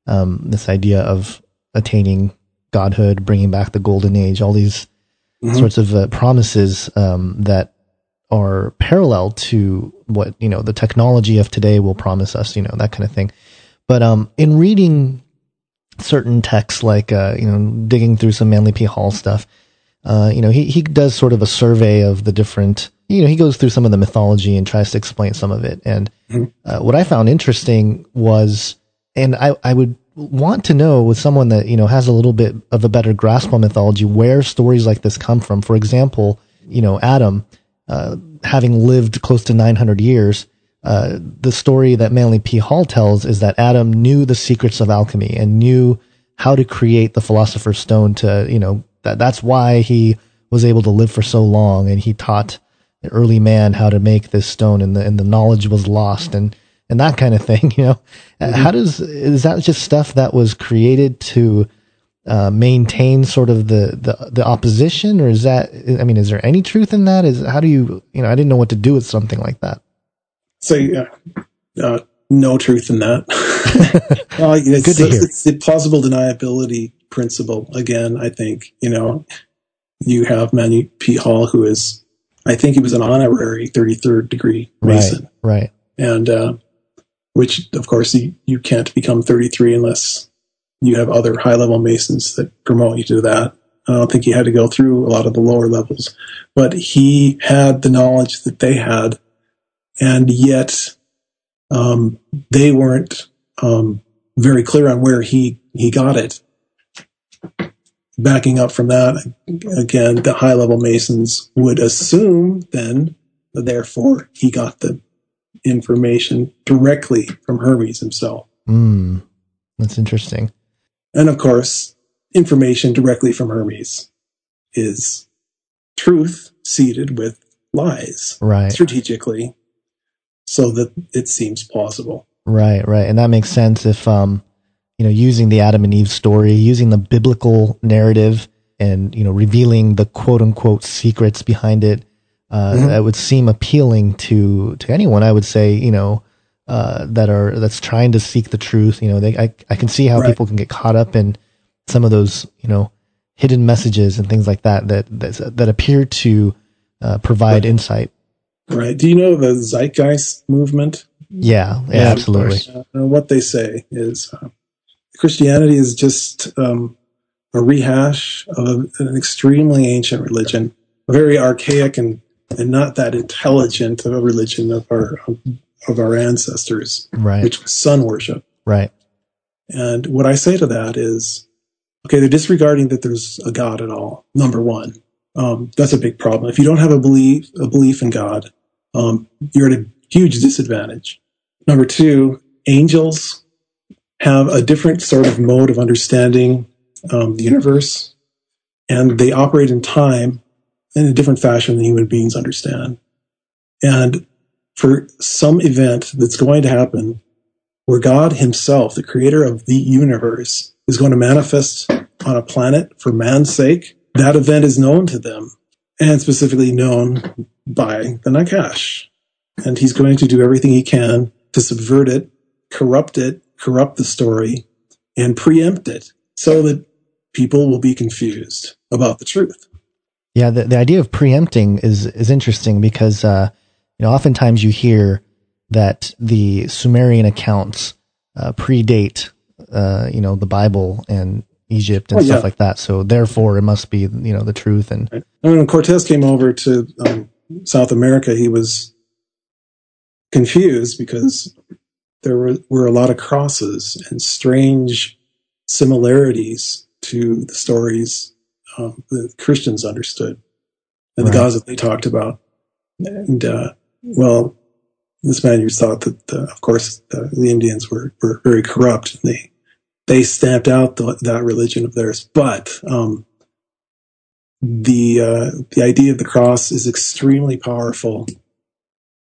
Speaker 2: um, this idea of attaining godhood, bringing back the golden age, all these
Speaker 9: Mhm.
Speaker 2: sorts of uh, promises um, that are parallel to what you know the technology of today will promise us, you know that kind of thing. But um, in reading certain texts, like uh, you know, digging through some Manly P. Hall stuff, uh, you know, he he does sort of a survey of the different. You know, he goes through some of the mythology and tries to explain some of it. And uh, what I found interesting was, and I I would want to know with someone that you know has a little bit of a better grasp on mythology where stories like this come from. For example, you know, Adam. Uh, having lived close to 900 years, uh, the story that Manly P. Hall tells is that Adam knew the secrets of alchemy and knew how to create the philosopher's stone to, you know, that, that's why he was able to live for so long and he taught early man how to make this stone and the, and the knowledge was lost and, and that kind of thing, you know. Uh, How does, is that just stuff that was created to, uh, maintain sort of the, the, the opposition or is that, I mean, is there any truth in that? Is, how do you, you know, I didn't know what to do with something like that.
Speaker 9: So, uh, uh, no truth in that. well, it's,
Speaker 2: Good to hear.
Speaker 9: it's the plausible deniability principle again. I think you know you have Manly P. Hall, who is, I think he was an honorary 33rd degree Mason,
Speaker 2: Right. Right.
Speaker 9: and uh, which of course you, you can't become 33 unless you have other high level Masons that promote you to that. I don't think he had to go through a lot of the lower levels, but he had the knowledge that they had, and yet um, they weren't um, very clear on where he he got it. Backing up from that, again, the high level Masons would assume then, therefore, he got the information directly from Hermes himself.
Speaker 2: Mm, that's interesting.
Speaker 9: And of course, information directly from Hermes is truth seeded with lies
Speaker 2: Right.
Speaker 9: strategically so that it seems plausible.
Speaker 2: Right, right. And that makes sense if um you know, using the Adam and Eve story, using the biblical narrative and, you know, revealing the quote unquote secrets behind it, uh
Speaker 9: Mhm.
Speaker 2: that would seem appealing to to anyone, I would say, you know, uh that are that's trying to seek the truth. You know, they I I can see how
Speaker 9: Right.
Speaker 2: people can get caught up in some of those, you know, hidden messages and things like that that that, that appear to uh, provide insight.
Speaker 9: Right. Do you know the Zeitgeist movement?
Speaker 2: Yeah, yeah,
Speaker 9: And,
Speaker 2: absolutely.
Speaker 9: uh, what they say is uh, Christianity is just um, a rehash of an extremely ancient religion, a very archaic and, and not that intelligent of a religion of our of our ancestors,
Speaker 2: Right.
Speaker 9: which was sun worship.
Speaker 2: Right.
Speaker 9: And what I say to that is, okay, they're disregarding that there's a God at all. Number one, um, that's a big problem. If you don't have a belief, a belief in God, um, you're at a huge disadvantage. Number two, angels have a different sort of mode of understanding um, the universe, and they operate in time in a different fashion than human beings understand. And for some event that's going to happen, where God Himself, the creator of the universe, is going to manifest on a planet for man's sake, that event is known to them and specifically known by the Nachash. And he's going to do everything he can to subvert it, corrupt it, corrupt the story, and preempt it so that people will be confused about the truth.
Speaker 2: Yeah, the, the idea of preempting is is interesting because uh, you know oftentimes you hear that the Sumerian accounts uh, predate uh, you know the Bible and Egypt and
Speaker 9: Oh,
Speaker 2: stuff
Speaker 9: yeah.
Speaker 2: like that. So therefore, it must be you know the truth. And
Speaker 9: And when Cortez came over to um, South America, he was confused because there were, were a lot of crosses and strange similarities to the stories um, that Christians understood and
Speaker 2: Right.
Speaker 9: the gods that they talked about. And, uh, well, the Spaniards thought that, uh, of course, uh, the Indians were, were very corrupt and they, they stamped out the, that religion of theirs. But, um, the uh, the idea of the cross is extremely powerful,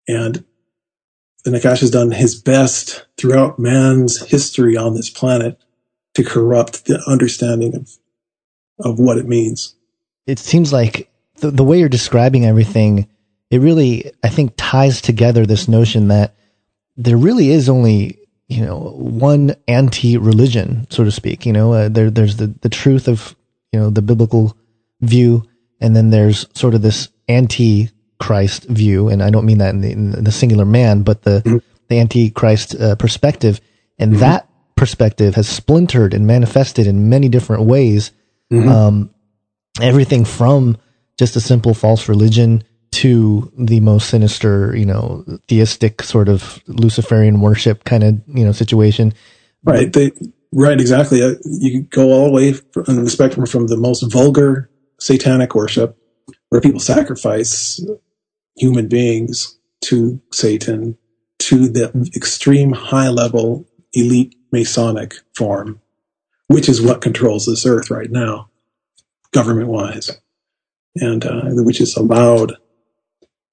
Speaker 9: and the Nachash has done his best throughout man's history on this planet to corrupt the understanding of of what it means.
Speaker 2: it seems like the, the way you're describing everything, it really I think ties together this notion that there really is only you know one anti-religion, so to speak. You know, uh, there there's the the truth of you know the biblical view, and then there's sort of this anti-Christ view, and I don't mean that in the, in the singular man, but the the anti-Christ uh, perspective, and that perspective has splintered and manifested in many different ways. Um, everything from just a simple false religion to the most sinister, you know, theistic sort of Luciferian worship kind of, you know, situation.
Speaker 9: Right. They, right. Exactly. Uh, You go all the way on the spectrum from the most vulgar satanic worship, where people sacrifice human beings to Satan, to the extreme high level elite Masonic form, which is what controls this earth right now, government wise, and uh, which is allowed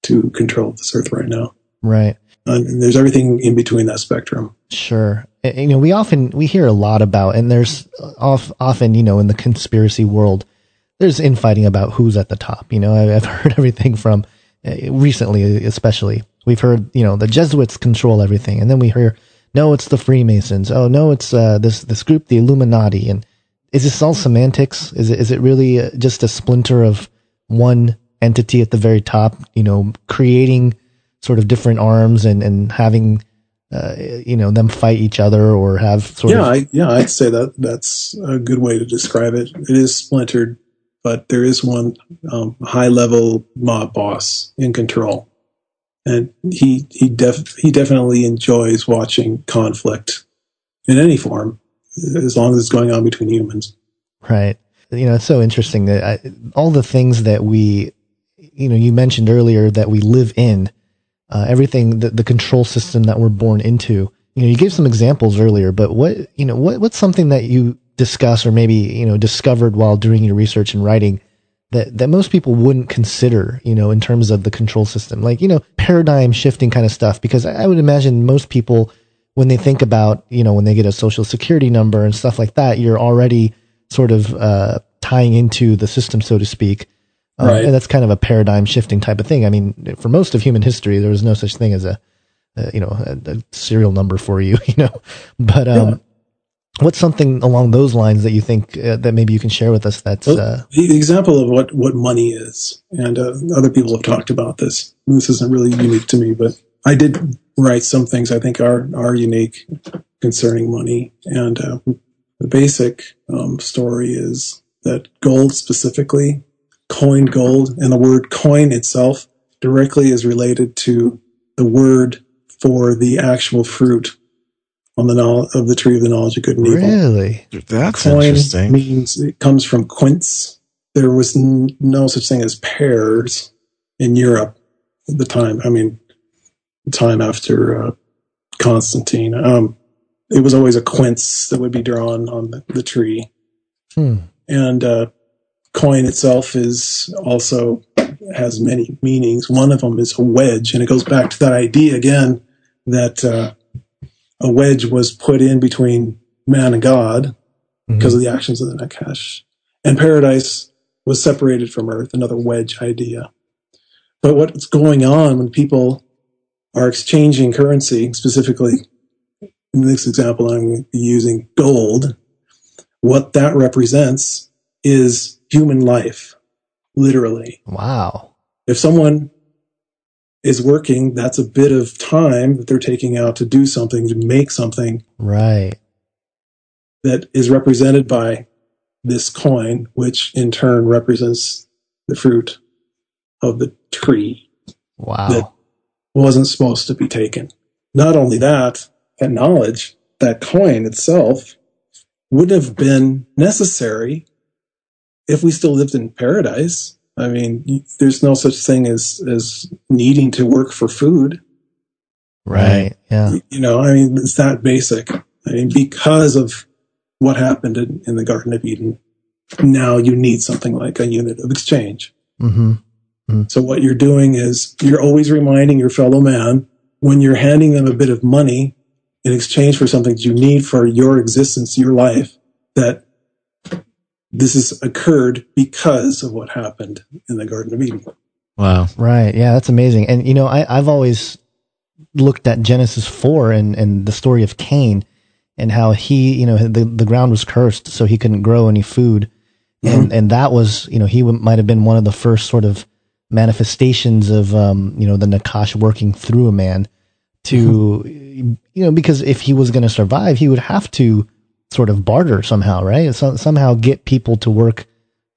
Speaker 9: to control this earth right now.
Speaker 2: Right.
Speaker 9: And there's everything in between that spectrum.
Speaker 2: Sure. And, you know, we often, we hear a lot about, and there's off, often, you know, in the conspiracy world, there's infighting about who's at the top. You know, I've heard everything from recently, especially we've heard, you know, the Jesuits control everything. And then we hear, no, it's the Freemasons. Oh, no, it's, uh, this, this group, the Illuminati. And is this all semantics? Is it, is it really uh, just a splinter of one entity at the very top, you know, creating sort of different arms and, and having, uh, you know, them fight each other or have sort
Speaker 9: yeah,
Speaker 2: of.
Speaker 9: I, yeah, I'd say that that's a good way to describe it. It is splintered, but there is one um, high level mob boss in control, and he he def he definitely enjoys watching conflict in any form, as long as it's going on between humans.
Speaker 2: Right. You know, it's so interesting that I, all the things that we, you know, you mentioned earlier that we live in, uh, everything, the, the control system that we're born into. You know, you gave some examples earlier, but what, you know, what, what's something that you discuss or maybe, you know, discovered while doing your research and writing that, that most people wouldn't consider, you know, in terms of the control system? Like, you know, paradigm shifting kind of stuff, because I, I would imagine most people, when they think about, you know, when they get a social security number and stuff like that, you're already sort of uh, tying into the system, so to speak. Um,
Speaker 9: Right.
Speaker 2: And that's kind of a paradigm shifting type of thing. I mean, for most of human history, there was no such thing as a, a you know, a, a serial number for you, you know. But um, what's something along those lines that you think uh, that maybe you can share with us? That's uh,
Speaker 9: the example of what, what money is, and uh, other people have talked about this. This isn't really unique to me, but I did write some things I think are are unique concerning money. And uh, the basic um, story is that gold, specifically coined gold, and the word coin itself directly is related to the word for the actual fruit on the knowl- of the tree of the knowledge of good and evil
Speaker 2: really
Speaker 1: That's
Speaker 9: coin
Speaker 1: interesting.
Speaker 9: means it comes from quince. There was n- no such thing as pears in Europe at the time. I mean, the time after uh, Constantine. Um, it was always a quince that would be drawn on the, the tree.
Speaker 2: hmm,
Speaker 9: And uh, coin itself is also has many meanings. One of them is a wedge, and it goes back to that idea again that uh, a wedge was put in between man and God because of mm-hmm. the actions of the Nachash. And paradise was separated from earth, another wedge idea. But what's going on when people are exchanging currency, specifically in this example, I'm using gold, what that represents is human life, literally.
Speaker 2: wow,
Speaker 9: If someone is working, that's a bit of time that they're taking out to do something, to make something
Speaker 2: right,
Speaker 9: that is represented by this coin, which in turn represents the fruit of the tree
Speaker 2: wow,
Speaker 9: that wasn't supposed to be taken. Not only that, that knowledge, that coin itself would have been necessary if we still lived in paradise. I mean, there's no such thing as, as needing to work for food.
Speaker 2: right, yeah,
Speaker 9: You know, I mean, it's that basic. I mean, because of what happened in, in the Garden of Eden, now you need something like a unit of exchange.
Speaker 2: hmm
Speaker 9: So what you're doing is you're always reminding your fellow man when you're handing them a bit of money in exchange for something that you need for your existence, your life, that this has occurred because of what happened in the Garden of Eden.
Speaker 1: Wow.
Speaker 2: Right. Yeah, that's amazing. And you know, I, I've always looked at Genesis four and, and the story of Cain and how he, you know, the, the ground was cursed, so he couldn't grow any food. And, and that was, you know, he w- might have been one of the first sort of manifestations of, um, you know, the Nachash working through a man to, you know, because if he was going to survive, he would have to sort of barter somehow, right? So, somehow get people to work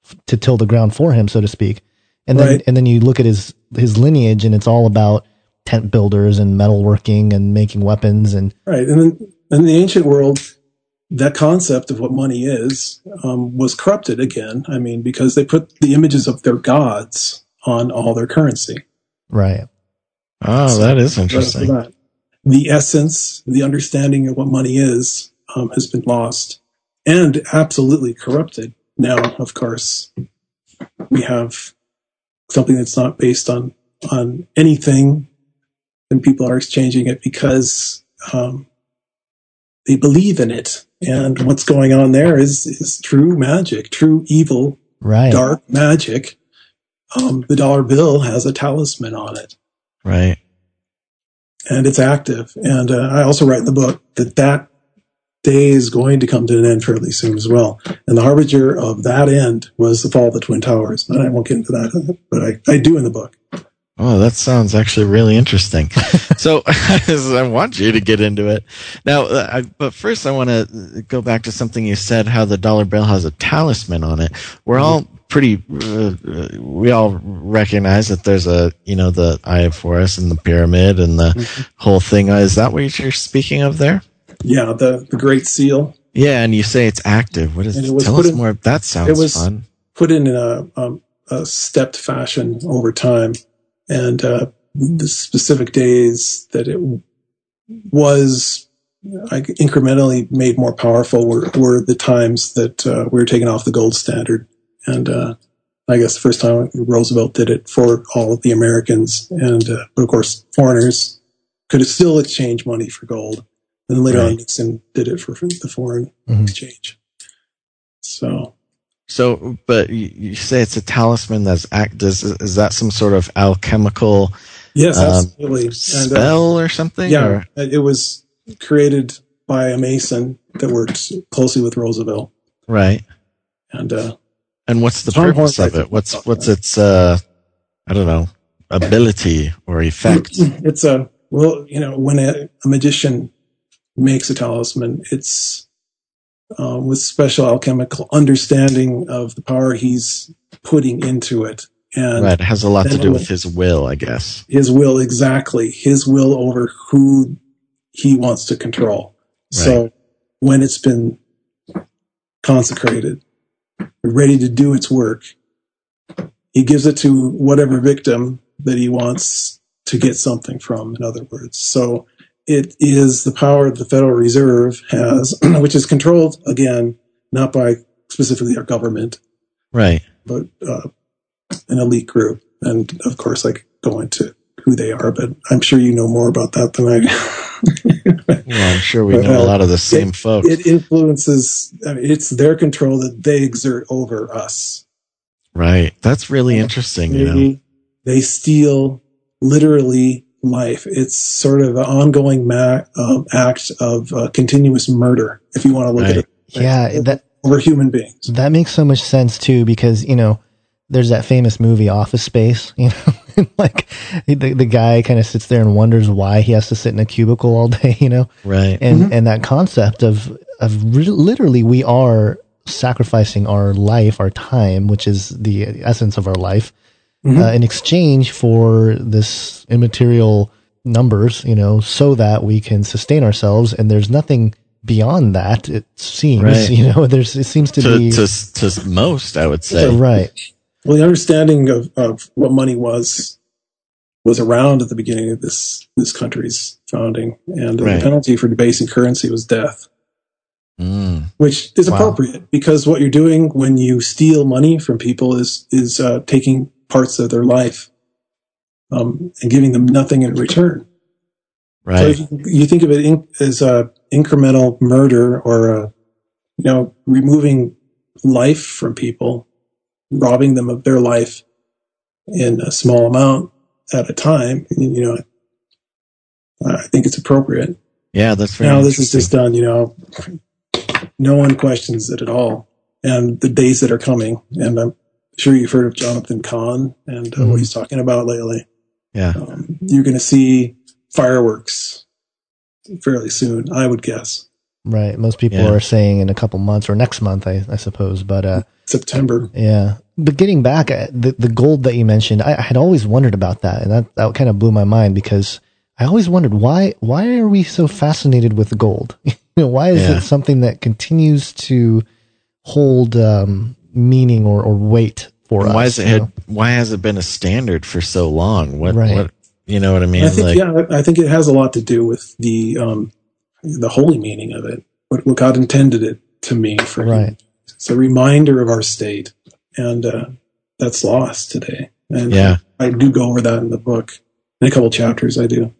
Speaker 2: f- to till the ground for him, so to speak. And then,
Speaker 9: Right.
Speaker 2: and then you look at his, his lineage and it's all about tent builders and metalworking and making weapons and,
Speaker 9: Right. And then in the ancient world, that concept of what money is um, was corrupted again. I mean, because they put the images of their gods on all their currency.
Speaker 2: right.
Speaker 1: Oh, that is interesting.
Speaker 9: that. The essence, the understanding of what money is, um, has been lost and absolutely corrupted. Now, of course, we have something that's not based on on anything, and people are exchanging it because um, they believe in it. And what's going on there is is true magic, true evil,
Speaker 2: Right.
Speaker 9: dark magic. Um, the dollar bill has a talisman on it.
Speaker 1: Right.
Speaker 9: and it's active. And uh, I also write in the book that that day is going to come to an end fairly soon as well. And the harbinger of that end was the fall of the Twin Towers. And I won't get into that, but I, I do in the book.
Speaker 1: Oh, that sounds actually really interesting. so I want you to get into it now. Uh, I, but first, I want to go back to something you said: how the dollar bill has a talisman on it. We're all pretty. Uh, uh, we all recognize that there's a, you know, the Eye of Horus and the pyramid and the mm-hmm. whole thing. Is that what you're speaking of there?
Speaker 9: Yeah, the the Great Seal.
Speaker 1: Yeah, and you say it's active. What is? It tell us in, more. That sounds it was fun.
Speaker 9: Put in a, a, a stepped fashion over time and uh, the specific days that it was incrementally made more powerful were, were the times that uh, we were taking off the gold standard. And uh, I guess the first time Roosevelt did it for all of the Americans, and uh, but of course foreigners could still exchange money for gold. And later right. on, Nixon did it for, the foreign mm-hmm. exchange. So
Speaker 1: so, but you, say it's a talisman that's act. Does is that some sort of alchemical?
Speaker 9: Yes, um, absolutely.
Speaker 1: Spell and, uh, or something?
Speaker 9: Yeah, or? it was created by a Mason that worked closely with Roosevelt.
Speaker 1: Right.
Speaker 9: And uh,
Speaker 1: and what's the John purpose of it? What's what's its uh, I don't know, ability or effect?
Speaker 9: It's a well, you know, when a, a magician makes a talisman, it's um, with special alchemical understanding of the power he's putting into it. And
Speaker 1: right, it has a lot to do with his will, I guess.
Speaker 9: His will, exactly. His will over who he wants to control. Right. So when it's been consecrated, ready to do its work, he gives it to whatever victim that he wants to get something from, in other words. So it is the power the Federal Reserve has, which is controlled again not by specifically our government,
Speaker 1: right,
Speaker 9: but uh, an elite group. And of course, I could go into who they are, but I'm sure you know more about that than
Speaker 1: I. well, I'm sure we but, know uh, a lot of the same
Speaker 9: it,
Speaker 1: folks.
Speaker 9: It influences. I mean, it's their control that they exert over us.
Speaker 1: Right. That's really interesting.
Speaker 9: They,
Speaker 1: you know,
Speaker 9: they steal literally life. It's sort of an ongoing ma- um, act of uh, continuous murder, if you want to look right. at it.
Speaker 2: Yeah, that
Speaker 9: over human beings.
Speaker 2: That makes so much sense too, because you know, there's that famous movie Office Space. You know, like the the guy kind of sits there and wonders why he has to sit in a cubicle all day. You know,
Speaker 1: right?
Speaker 2: And mm-hmm. and that concept of of re- literally we are sacrificing our life, our time, which is the essence of our life, mm-hmm. uh, in exchange for this immaterial numbers, you know, so that we can sustain ourselves. And there's nothing beyond that. It seems, right. you know, there's, it seems to,
Speaker 1: to
Speaker 2: be
Speaker 1: to, to most, I would say.
Speaker 2: Right.
Speaker 9: Well, the understanding of, of what money was, was around at the beginning of this, this country's founding. And right. the penalty for debasing currency was death. Mm. Which is wow. appropriate because what you're doing when you steal money from people is is uh, taking parts of their life um, and giving them nothing in return.
Speaker 1: Right. So
Speaker 9: you, you, think of it in, as a incremental murder or a, you know, removing life from people, robbing them of their life in a small amount at a time, you know, I think it's appropriate.
Speaker 1: Yeah, that's very
Speaker 9: Now this is just done, you know, no one questions it at all. And the days that are coming, and I'm sure you've heard of Jonathan Cahn and uh, mm-hmm. what he's talking about lately.
Speaker 1: Yeah. Um,
Speaker 9: you're going to see fireworks fairly soon, I would guess.
Speaker 2: Right. Most people yeah. are saying in a couple months or next month, I, I suppose, but, uh,
Speaker 9: September.
Speaker 2: Yeah. But getting back at uh, the, the gold that you mentioned, I, I had always wondered about that. And that, that kind of blew my mind because I always wondered why, why are we so fascinated with gold? you know, why is yeah. it something that continues to hold, um, meaning or, or weight for
Speaker 1: why
Speaker 2: us.
Speaker 1: Has it had, why has it been a standard for so long? What, right. what you know what I mean?
Speaker 9: I think, like, yeah, I think it has a lot to do with the, um, the holy meaning of it, what, what God intended it to mean for
Speaker 2: right.
Speaker 9: It's a reminder of our state. And, uh, that's lost today. And
Speaker 1: yeah.
Speaker 9: I do go over that in the book. In a couple chapters, I do.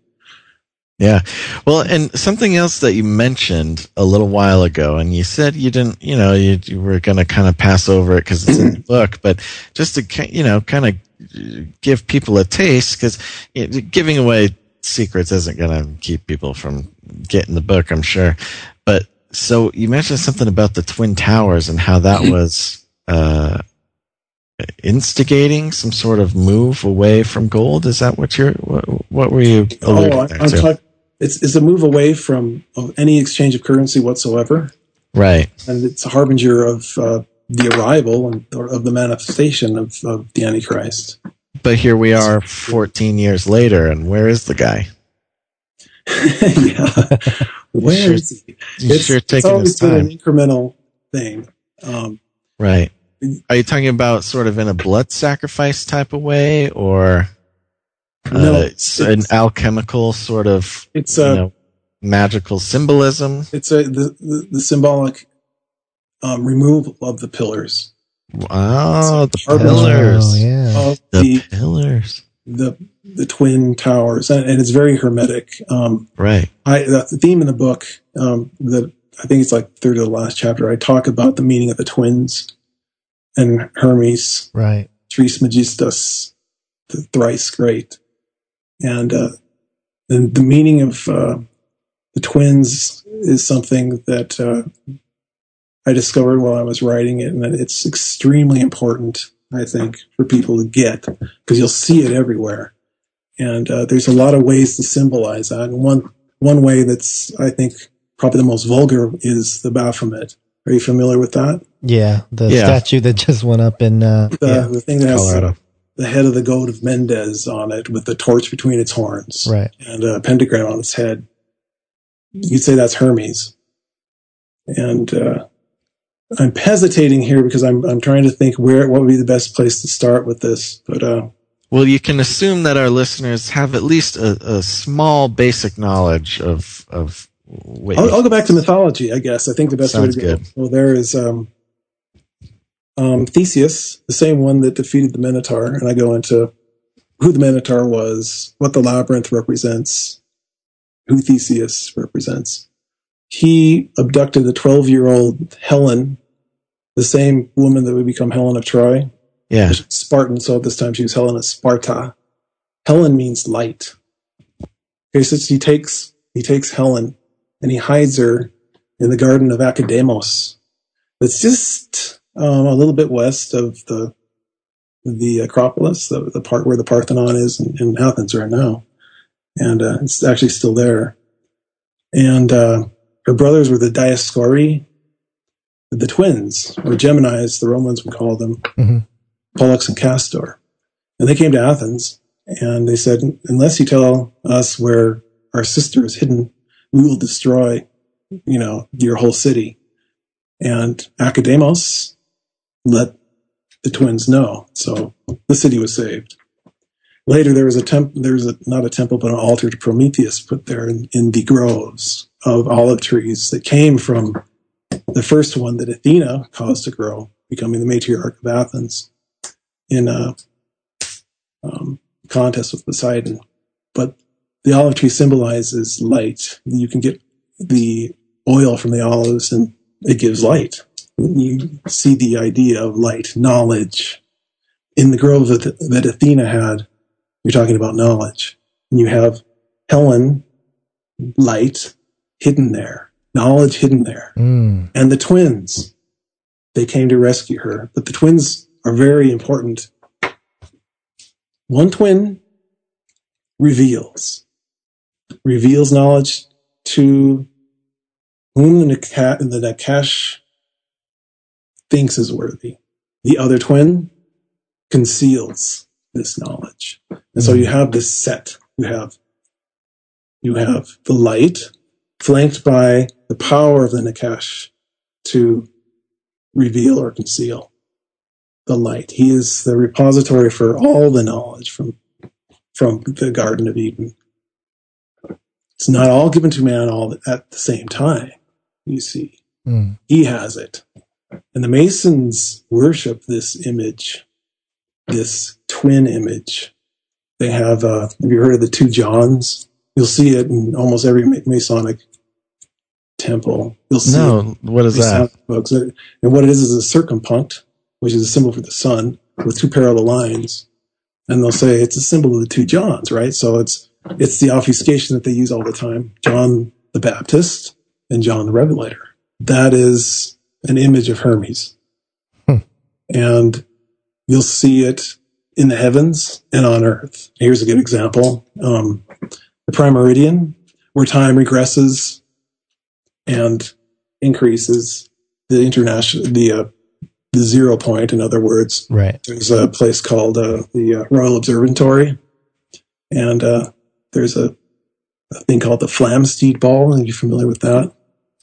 Speaker 1: Yeah. Well, and something else that you mentioned a little while ago, and you said you didn't, you know, you, you were going to kind of pass over it because it's in the book, but just to, you know, kind of give people a taste because giving away secrets isn't going to keep people from getting the book, I'm sure. But so you mentioned something about the Twin Towers and how that was uh, instigating some sort of move away from gold. Is that what you're? What, what were you alluding
Speaker 9: Oh, I-
Speaker 1: to?
Speaker 9: talk- it's, it's a move away from of any exchange of currency whatsoever,
Speaker 1: right.
Speaker 9: and it's a harbinger of uh, the arrival and or of the manifestation of, of the Antichrist.
Speaker 1: But here we are, 14 years later, and where is the guy?
Speaker 9: yeah, where
Speaker 1: sure-
Speaker 9: is he?
Speaker 1: He's sure
Speaker 9: it's always been an incremental thing. Um,
Speaker 1: Right. Are you talking about sort of in a blood sacrifice type of way, or uh,
Speaker 9: No,
Speaker 1: it's an alchemical sort of
Speaker 9: it's
Speaker 1: you
Speaker 9: a
Speaker 1: know, magical symbolism?
Speaker 9: it's a the, the, the symbolic um, removal of the pillars
Speaker 1: Oh, the pillars.
Speaker 2: Oh, yeah.
Speaker 9: of
Speaker 1: The
Speaker 9: the
Speaker 1: pillars.
Speaker 9: the the twin towers, and, and it's very hermetic. Um,
Speaker 1: Right.
Speaker 9: I the theme in the book um, that I think it's like third to the last chapter. I talk about the meaning of the twins and Hermes,
Speaker 2: Right.
Speaker 9: Trismegistus, the thrice great, and uh, and the meaning of uh, the twins is something that uh, I discovered while I was writing it, and that it's extremely important. I think for people to get because you'll see it everywhere, and uh, there's a lot of ways to symbolize that. And one one way that's I think probably the most vulgar is the Baphomet. Are you familiar with that?
Speaker 2: Yeah. The
Speaker 1: Yeah.
Speaker 2: statue that just went up in, uh,
Speaker 9: The,
Speaker 2: yeah.
Speaker 9: the thing that has
Speaker 1: Colorado.
Speaker 9: The head of the goat of Mendes on it with the torch between its horns
Speaker 2: Right.
Speaker 9: and a pentagram on its head. You'd say that's Hermes. And uh, I'm hesitating here because I'm I'm trying to think where what would be the best place to start with this. But uh,
Speaker 1: Well, you can assume that our listeners have at least a, a small basic knowledge of of
Speaker 9: I'll, I'll go back to mythology. I guess I think the best way to go.
Speaker 1: good.
Speaker 9: Well, there is um, um, Theseus, the same one that defeated the Minotaur, and I go into who the Minotaur was, what the labyrinth represents, who Theseus represents. He abducted a 12 year old Helen, the same woman that would become Helen of Troy.
Speaker 1: yeah.
Speaker 9: Spartan, so at this time she was Helen of Sparta. Helen means light. Okay, so he takes he takes Helen and he hides her in the garden of Academos. It's just um, a little bit west of the the Acropolis, the, the part where the Parthenon is in, in Athens right now, and uh, it's actually still there. And uh, her brothers were the Dioscuri, the twins, or Geminis, the Romans would call them.
Speaker 2: Mhm.
Speaker 9: Pollux and Castor. And they came to Athens and they said, unless you tell us where our sister is hidden, we will destroy, you know, your whole city. And Academos let the twins know. So the city was saved. Later, there was a temple, there was a, not a temple, but an altar to Prometheus put there in, in the groves of olive trees that came from the first one that Athena caused to grow, becoming the matriarch of Athens in a um, contest with Poseidon. But the olive tree symbolizes light. You can get the oil from the olives and it gives light. You see the idea of light, knowledge. In the grove that, that Athena had, you're talking about knowledge. And you have Helen, light, hidden there, knowledge hidden there
Speaker 2: Mm.
Speaker 9: and the twins. They came to rescue her, but the twins are very important. One twin reveals, reveals knowledge to whom the, Naka- the Nachash thinks is worthy. The other twin conceals this knowledge. And so you have this set. You have, you have the light flanked by the power of the Nachash to reveal or conceal the light. He is the repository for all the knowledge from from the Garden of Eden. It's not all given to man all at the same time. You see,
Speaker 2: Mm.
Speaker 9: he has it, and the Masons worship this image, this twin image. They have. Uh, have you heard of the two Johns? You'll see it in almost every Masonic temple. You'll see
Speaker 1: No, what is
Speaker 9: these
Speaker 1: that?
Speaker 9: books. And what it is is a circumpunct, which is a symbol for the sun, with two parallel lines. And they'll say it's a symbol of the two Johns, right? So it's it's the obfuscation that they use all the time. John the Baptist and John the Revelator. That is an image of Hermes.
Speaker 2: Hmm.
Speaker 9: And you'll see it in the heavens and on earth. Here's a good example. Um, the prime meridian, where time regresses and increases the international, the, uh, the zero point, in other words.
Speaker 2: Right.
Speaker 9: There's a place called uh, the uh, Royal Observatory, and uh, there's a, a thing called the Flamsteed Ball. Are you familiar with that?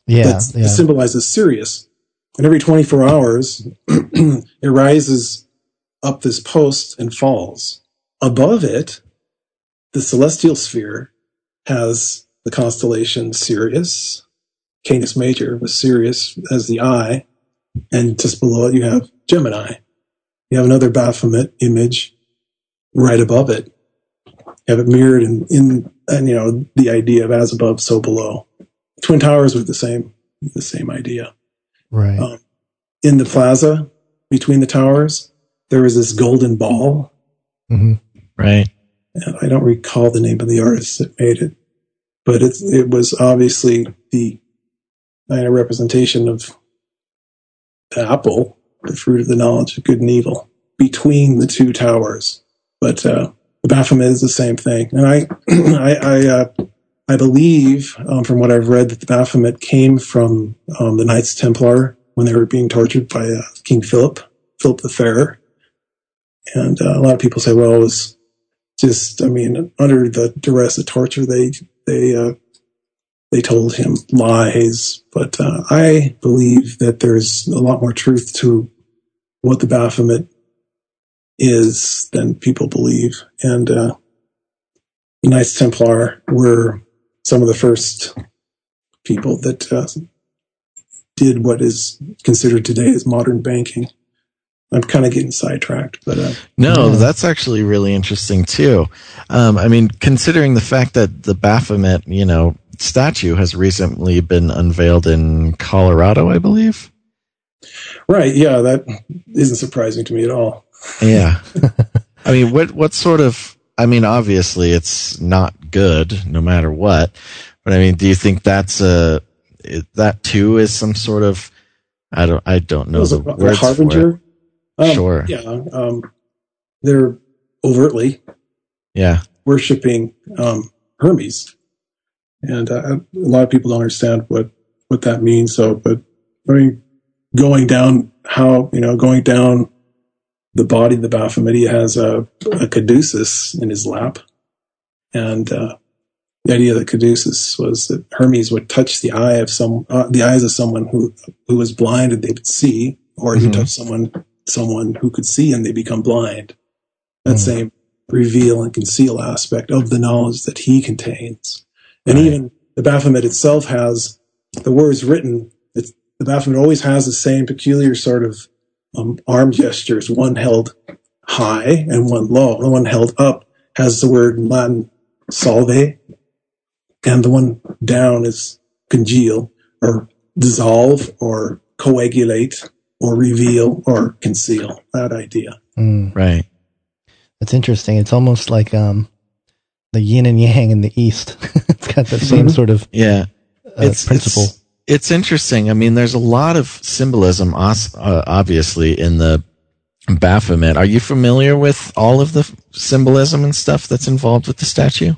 Speaker 2: Yeah.
Speaker 9: That's,
Speaker 2: yeah.
Speaker 9: It symbolizes Sirius. And every 24 hours, it rises up this post and falls. Above it, the celestial sphere has the constellation Sirius, Canis Major with Sirius as the eye, and just below it you have Gemini. You have another Baphomet image right above it. You have it mirrored in, in and you know the idea of as above, so below. Twin Towers with the same the same idea.
Speaker 2: Right.
Speaker 9: Um, in the plaza between the towers, there was this golden ball,
Speaker 2: hmm
Speaker 1: Right.
Speaker 9: and I don't recall the name of the artist that made it, but it it was obviously the kind of representation of the apple, the fruit of the knowledge of good and evil, between the two towers. But uh, the Baphomet is the same thing, and I I I, uh, I believe um, from what I've read that the Baphomet came from um, the Knights Templar when they were being tortured by uh, King Philip, Philip the Fair, and uh, a lot of people say, well, it was just I mean under the duress of torture they they uh, they told him lies, but uh, I believe that there's a lot more truth to what the Baphomet is than people believe. And uh, the Knights Templar were some of the first people that uh, did what is considered today as modern banking. I'm kind of getting sidetracked, but uh,
Speaker 1: No,
Speaker 2: Yeah.
Speaker 1: that's actually really interesting too. Um, I mean, considering the fact that the Baphomet, you know, statue has recently been unveiled in Colorado, I believe.
Speaker 9: right, yeah, that isn't surprising to me at all.
Speaker 1: Yeah. I mean, what what sort of? I mean, obviously, it's not good, no matter what. But I mean, do you think that's a it- that too is some sort of? I don't. I don't know the
Speaker 9: a
Speaker 1: words for it.
Speaker 9: harbinger? Um,
Speaker 1: Sure.
Speaker 9: Yeah, um, they're overtly
Speaker 1: Yeah.
Speaker 9: worshiping um, Hermes, and uh, a lot of people don't understand what what that means. So, but I mean, going down how you know going down the body of the Baphomet, he has a, a caduceus in his lap, and uh, the idea of the caduceus was that Hermes would touch the eye of some uh, the eyes of someone who who was blind and they would see, or he would
Speaker 1: Mhm.
Speaker 9: touch someone someone who could see and they become blind. That
Speaker 2: Mhm.
Speaker 9: same reveal and conceal aspect of the knowledge that he contains. And
Speaker 1: Right.
Speaker 9: even the Baphomet itself has the words written. It's, the Baphomet always has the same peculiar sort of um, arm gestures, one held high and one low. The one held up has the word in Latin solve, and the one down is congeal or dissolve or coagulate or reveal or conceal. That idea.
Speaker 2: Mm,
Speaker 1: Right.
Speaker 2: that's interesting. It's almost like um, the yin and yang in the East. it's got the same
Speaker 9: Mhm.
Speaker 2: sort of
Speaker 1: Yeah.
Speaker 2: uh, principle.
Speaker 1: It's, it's interesting. I mean, there's a lot of symbolism, uh, obviously, in the Baphomet. Are you familiar with all of the symbolism and stuff that's involved with the statue?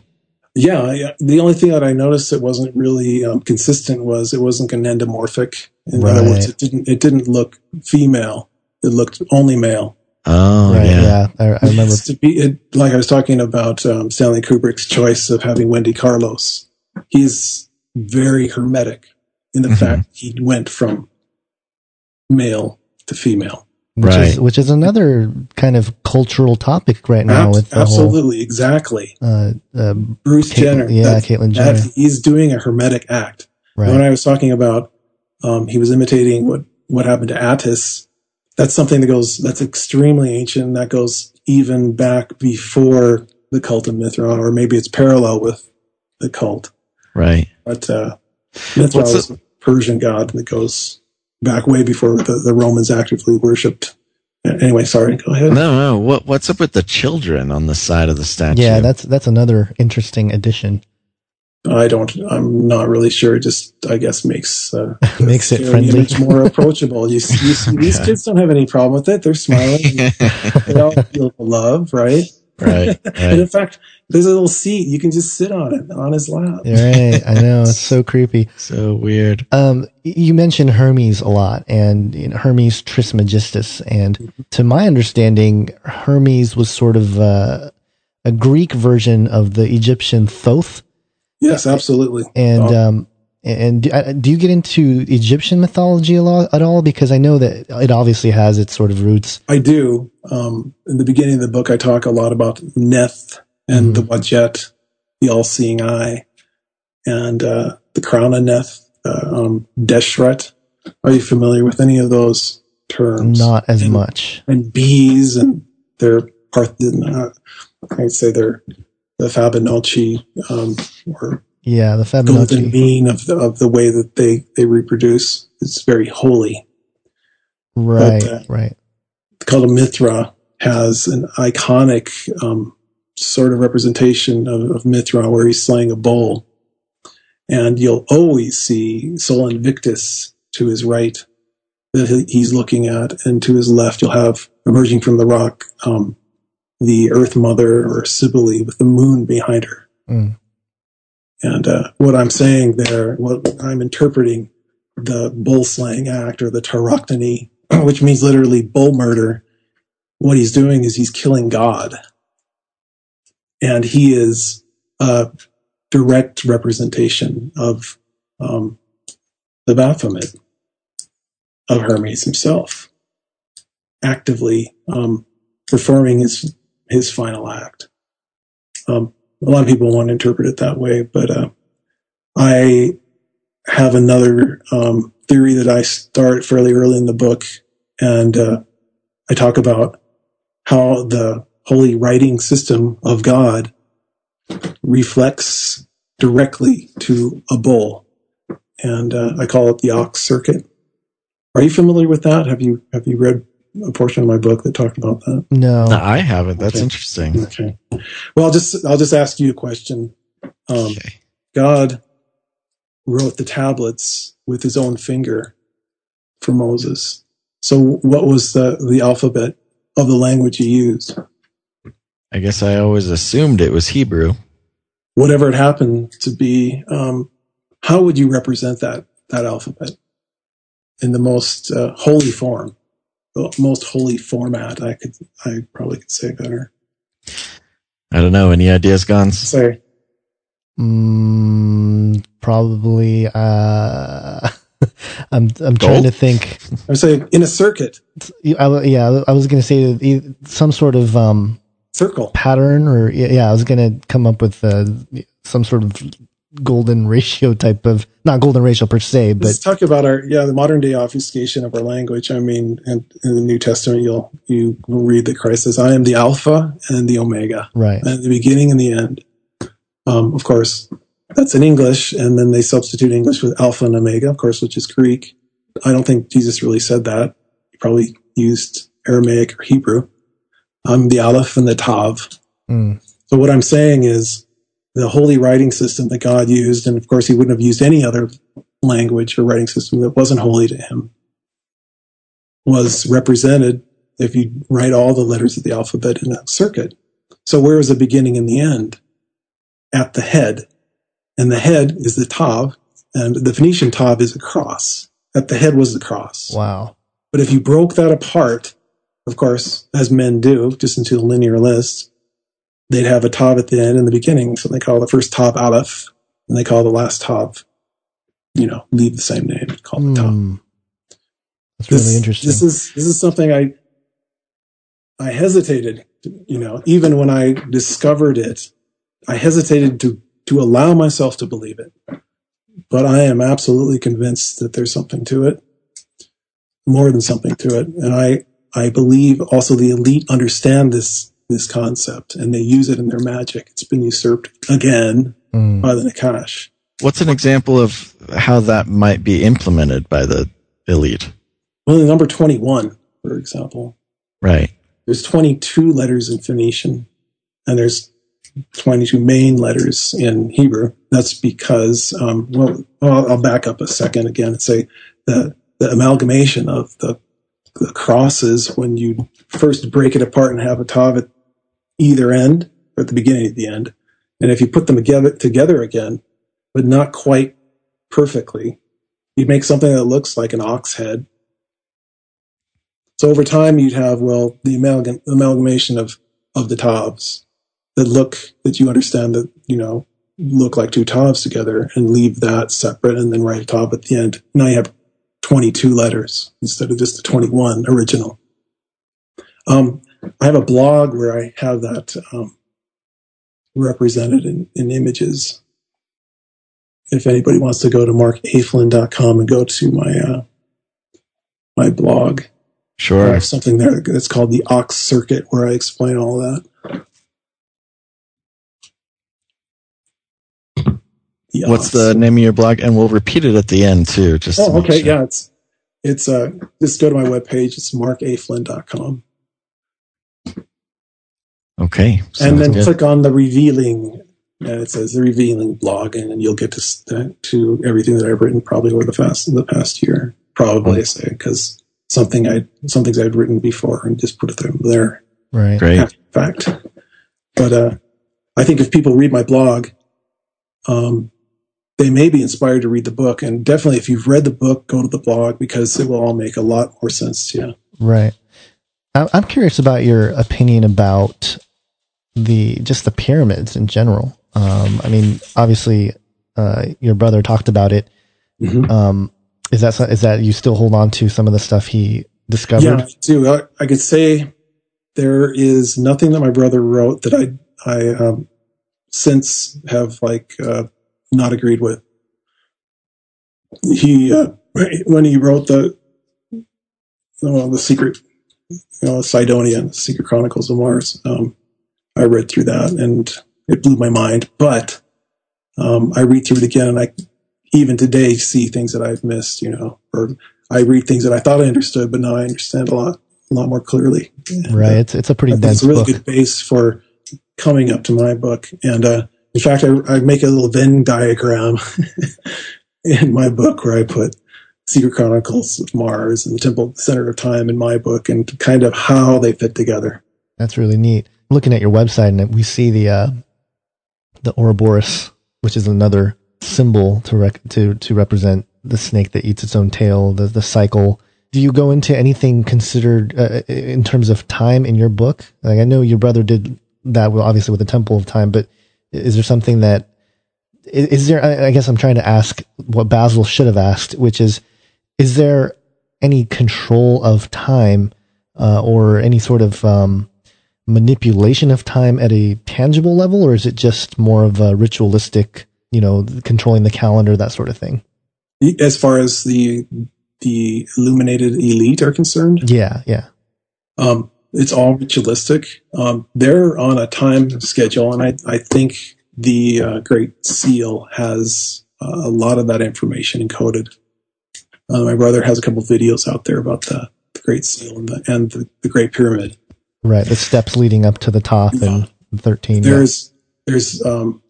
Speaker 9: Yeah, yeah. The only thing that I noticed that wasn't really um, consistent was it wasn't an endomorphic. In other words, it didn't it didn't look female. It looked only male.
Speaker 1: Oh,
Speaker 2: right?
Speaker 1: yeah.
Speaker 2: Yeah, I, I remember.
Speaker 9: It's to be it, like I was talking about um, Stanley Kubrick's choice of having Wendy Carlos. He's very hermetic in the
Speaker 1: Mhm.
Speaker 9: fact he went from male to female.
Speaker 2: Which is
Speaker 1: Right.
Speaker 2: which is another kind of cultural topic right now
Speaker 9: Ab-
Speaker 2: with the
Speaker 9: absolutely, exactly.
Speaker 2: uh, uh,
Speaker 9: Bruce
Speaker 2: Caitlyn-
Speaker 9: Jenner.
Speaker 2: yeah,
Speaker 9: that-
Speaker 2: Caitlyn
Speaker 9: that
Speaker 2: Jenner.
Speaker 9: he's doing a hermetic act. When. I was talking about, um, he was imitating what, what happened to Attis. That's something that goes, that's extremely ancient. That goes even back before the cult of Mithra, or maybe it's parallel with the cult.
Speaker 1: Right.
Speaker 9: But, uh, Mithra
Speaker 1: What's
Speaker 9: was a Persian god that goes back way before the, the Romans actively worshipped Anyway, sorry. Go ahead.
Speaker 1: No, no. What what's up with the children on the side of the statue?
Speaker 2: Yeah, that's that's another interesting addition.
Speaker 9: I don't. I'm not really sure. It just, I guess, makes uh,
Speaker 2: Makes it
Speaker 9: scary
Speaker 2: friendly.
Speaker 9: image more approachable. You, see- you see, these kids don't have any problem with it. They're smiling. they all feel the love, right?
Speaker 1: Right.
Speaker 9: And in fact, there's a little seat you can just sit on it on his lap.
Speaker 2: Right, I know it's so creepy.
Speaker 1: So weird.
Speaker 2: Um, you mentioned Hermes a lot, and you know, Hermes Trismegistus, and to my understanding, Hermes was sort of uh, a Greek version of the Egyptian Thoth.
Speaker 9: Yes, absolutely.
Speaker 2: And
Speaker 9: Oh.
Speaker 2: um, and do, uh, you get into Egyptian mythology a lot at all? Because I know that it obviously has its sort of roots.
Speaker 9: I do. Um, in the beginning of the book, I talk a lot about Neith and the Wajet, the all-seeing eye, and uh, the crown of Neith, uh, um, Deshret. Are you familiar with any of those terms?
Speaker 2: Not as
Speaker 9: And-
Speaker 2: much.
Speaker 9: And bees and their part. Uh, I'd say they're the Fibonacci um, or
Speaker 2: Yeah, the
Speaker 9: golden mean of the, of the way that they they reproduce. It's very holy.
Speaker 2: Right,
Speaker 9: but, uh,
Speaker 2: right.
Speaker 9: called a Mithra has an iconic um, sort of representation of, of Mithra where he's slaying a bull. And you'll always see Sol Invictus to his right that he's looking at, and to his left you'll have emerging from the rock um, the Earth Mother or Cybele with the moon behind her.
Speaker 2: Mm.
Speaker 9: And uh, what I'm saying there, what I'm interpreting the bull slaying act or the tauroctony, which means literally bull murder. What he's doing is he's killing God. And he is a direct representation of um, the Baphomet, of Hermes himself, actively um, performing his, his final act. Um, a lot of people want to interpret it that way, but uh, I have another um, theory that I start fairly early in the book, and uh, I talk about how the holy writing system of God reflects directly to a bull, and uh, I call it the ox circuit. Are you familiar with that? Have you have you read a portion of my book that talked about that?
Speaker 2: No.
Speaker 1: No, I haven't. That's
Speaker 9: Okay.
Speaker 1: interesting.
Speaker 9: Okay. Well, I'll just I'll just ask you a question. Um,
Speaker 1: Okay.
Speaker 9: God wrote the tablets with his own finger for Moses. So, what was the the alphabet of the language he used?
Speaker 1: I guess I always assumed it was Hebrew.
Speaker 9: Whatever it happened to be, um, how would you represent that that alphabet in the most uh, holy form, the most holy format? I could I probably could say better.
Speaker 1: I don't know. Any ideas, Gons?
Speaker 9: Sorry.
Speaker 2: Mm, probably. Uh, I'm I'm trying to think.
Speaker 9: I would say in a circuit
Speaker 2: I, yeah, I was going to say some sort of um,
Speaker 9: circle.
Speaker 2: pattern, or yeah, I was going to come up with uh, some sort of golden ratio type of not golden ratio per se,
Speaker 9: Let's
Speaker 2: but
Speaker 9: talk about our yeah the modern day obfuscation of our language. I mean, in, in the New Testament, you'll you will read that Christ says, "I am the Alpha and the Omega,
Speaker 2: right.
Speaker 9: and the beginning and the end." Um, of course, that's in English, and then they substitute English with Alpha and Omega, of course, which is Greek. I don't think Jesus really said that. He probably used Aramaic or Hebrew. I'm the Aleph and the Tav.
Speaker 2: Mm,
Speaker 9: So what I'm saying is the holy writing system that God used, and of course he wouldn't have used any other language or writing system that wasn't holy to him, was represented if you write all the letters of the alphabet in a circuit. So where is the beginning and the end? At the head. And the head is the Tav, and the Phoenician Tav is a cross. At the head was the cross.
Speaker 2: wow.
Speaker 9: But if you broke that apart, of course, as men do, just into a linear list, they'd have a tav at the end and the beginning. So they call the first tav aleph, and they call the last tav, you know, leave the same name, call it tav.
Speaker 2: Mm. That's
Speaker 9: This,
Speaker 2: really interesting.
Speaker 9: this is this is something I I hesitated, you know, even when I discovered it, I hesitated to to allow myself to believe it. But I am absolutely convinced that there's something to it, more than something to it, and I I believe also the elite understand this this concept and they use it in their magic. It's been usurped again
Speaker 2: Mm.
Speaker 9: by the Nachash.
Speaker 1: What's an example of how that might be implemented by the elite?
Speaker 9: Well, the number 21, for example,
Speaker 1: Right.
Speaker 9: There's 22 letters in Phoenician, and there's 22 main letters in Hebrew. That's because, um, well, I'll, I'll back up a second again and say that the amalgamation of the, the crosses when you first break it apart and have a tav at either end, or at the beginning at the end, and if you put them together, together again, but not quite perfectly, you'd make something that looks like an ox head. So over time, you'd have, well, the amalgam- amalgamation of, of the tavs that look, that you understand that, you know, look like two tavs together and leave that separate and then write a tav at the end. Now you have 22 letters instead of just the 21 original. Um, I have a blog where I have that um, represented in, in images if anybody wants to go to markaflin.com and go to my uh, my blog.
Speaker 1: Sure.
Speaker 9: I have something there that's called the Ox Circuit where I explain all that.
Speaker 1: The What's Ox. the name of your blog? And we'll repeat it at the end too. Just
Speaker 9: oh, okay, sure. yeah. It's it's uh just go to my webpage. It's markaflin.com.
Speaker 1: Okay.
Speaker 9: And then good. click on the revealing and it says the revealing blog, and then you'll get to to everything that I've written probably over the past the past year. Probably I say because something I some things I'd written before and just put them there.
Speaker 2: Right.
Speaker 1: Great.
Speaker 9: fact, but uh, I think if people read my blog, um, they may be inspired to read the book, and definitely if you've read the book, go to the blog because it will all make a lot more sense to you.
Speaker 2: Right. I'm curious about your opinion about the just the pyramids in general. Um, I mean, obviously, uh, your brother talked about it. Mm-hmm. Um, is that is that you still hold on to some of the stuff he discovered?
Speaker 9: Yeah, I do. I, I could say there is nothing that my brother wrote that I I um, since have like uh, not agreed with. He uh, when he wrote the well, the secret you know, Cydonia, the Secret Chronicles of Mars. Um, I read through that and it blew my mind. But um, I read through it again, and I even today see things that I've missed. You know, or I read things that I thought I understood, but now I understand a lot, a lot more clearly.
Speaker 2: Right. It's it's a pretty dense.
Speaker 9: It's a really
Speaker 2: book.
Speaker 9: good base for coming up to my book. And uh, in fact, I, I make a little Venn diagram in my book where I put Secret Chronicles of Mars and the Temple Center of Time in my book and kind of how they fit together.
Speaker 2: That's really neat. Looking at your website, and we see the uh, the Ouroboros, which is another symbol to rec- to to represent the snake that eats its own tail, the the cycle. Do you go into anything considered uh, in terms of time in your book? Like I know your brother did that, obviously with the Temple of Time, but is there something that is, is there? I guess I'm trying to ask what Basil should have asked, which is, is there any control of time uh, or any sort of um, manipulation of time at a tangible level, or is it just more of a ritualistic, you know, controlling the calendar, that sort of thing?
Speaker 9: As far as the the illuminated elite are concerned,
Speaker 2: yeah, yeah.
Speaker 9: Um, it's all ritualistic. Um, they're on a time schedule, and I, I think the uh, Great Seal has uh, a lot of that information encoded. Uh, my brother has a couple videos out there about the, the Great Seal and the, and the, the Great Pyramid.
Speaker 2: Right, the steps leading up to the top yeah. in thirteen.
Speaker 9: There's yeah. there's um,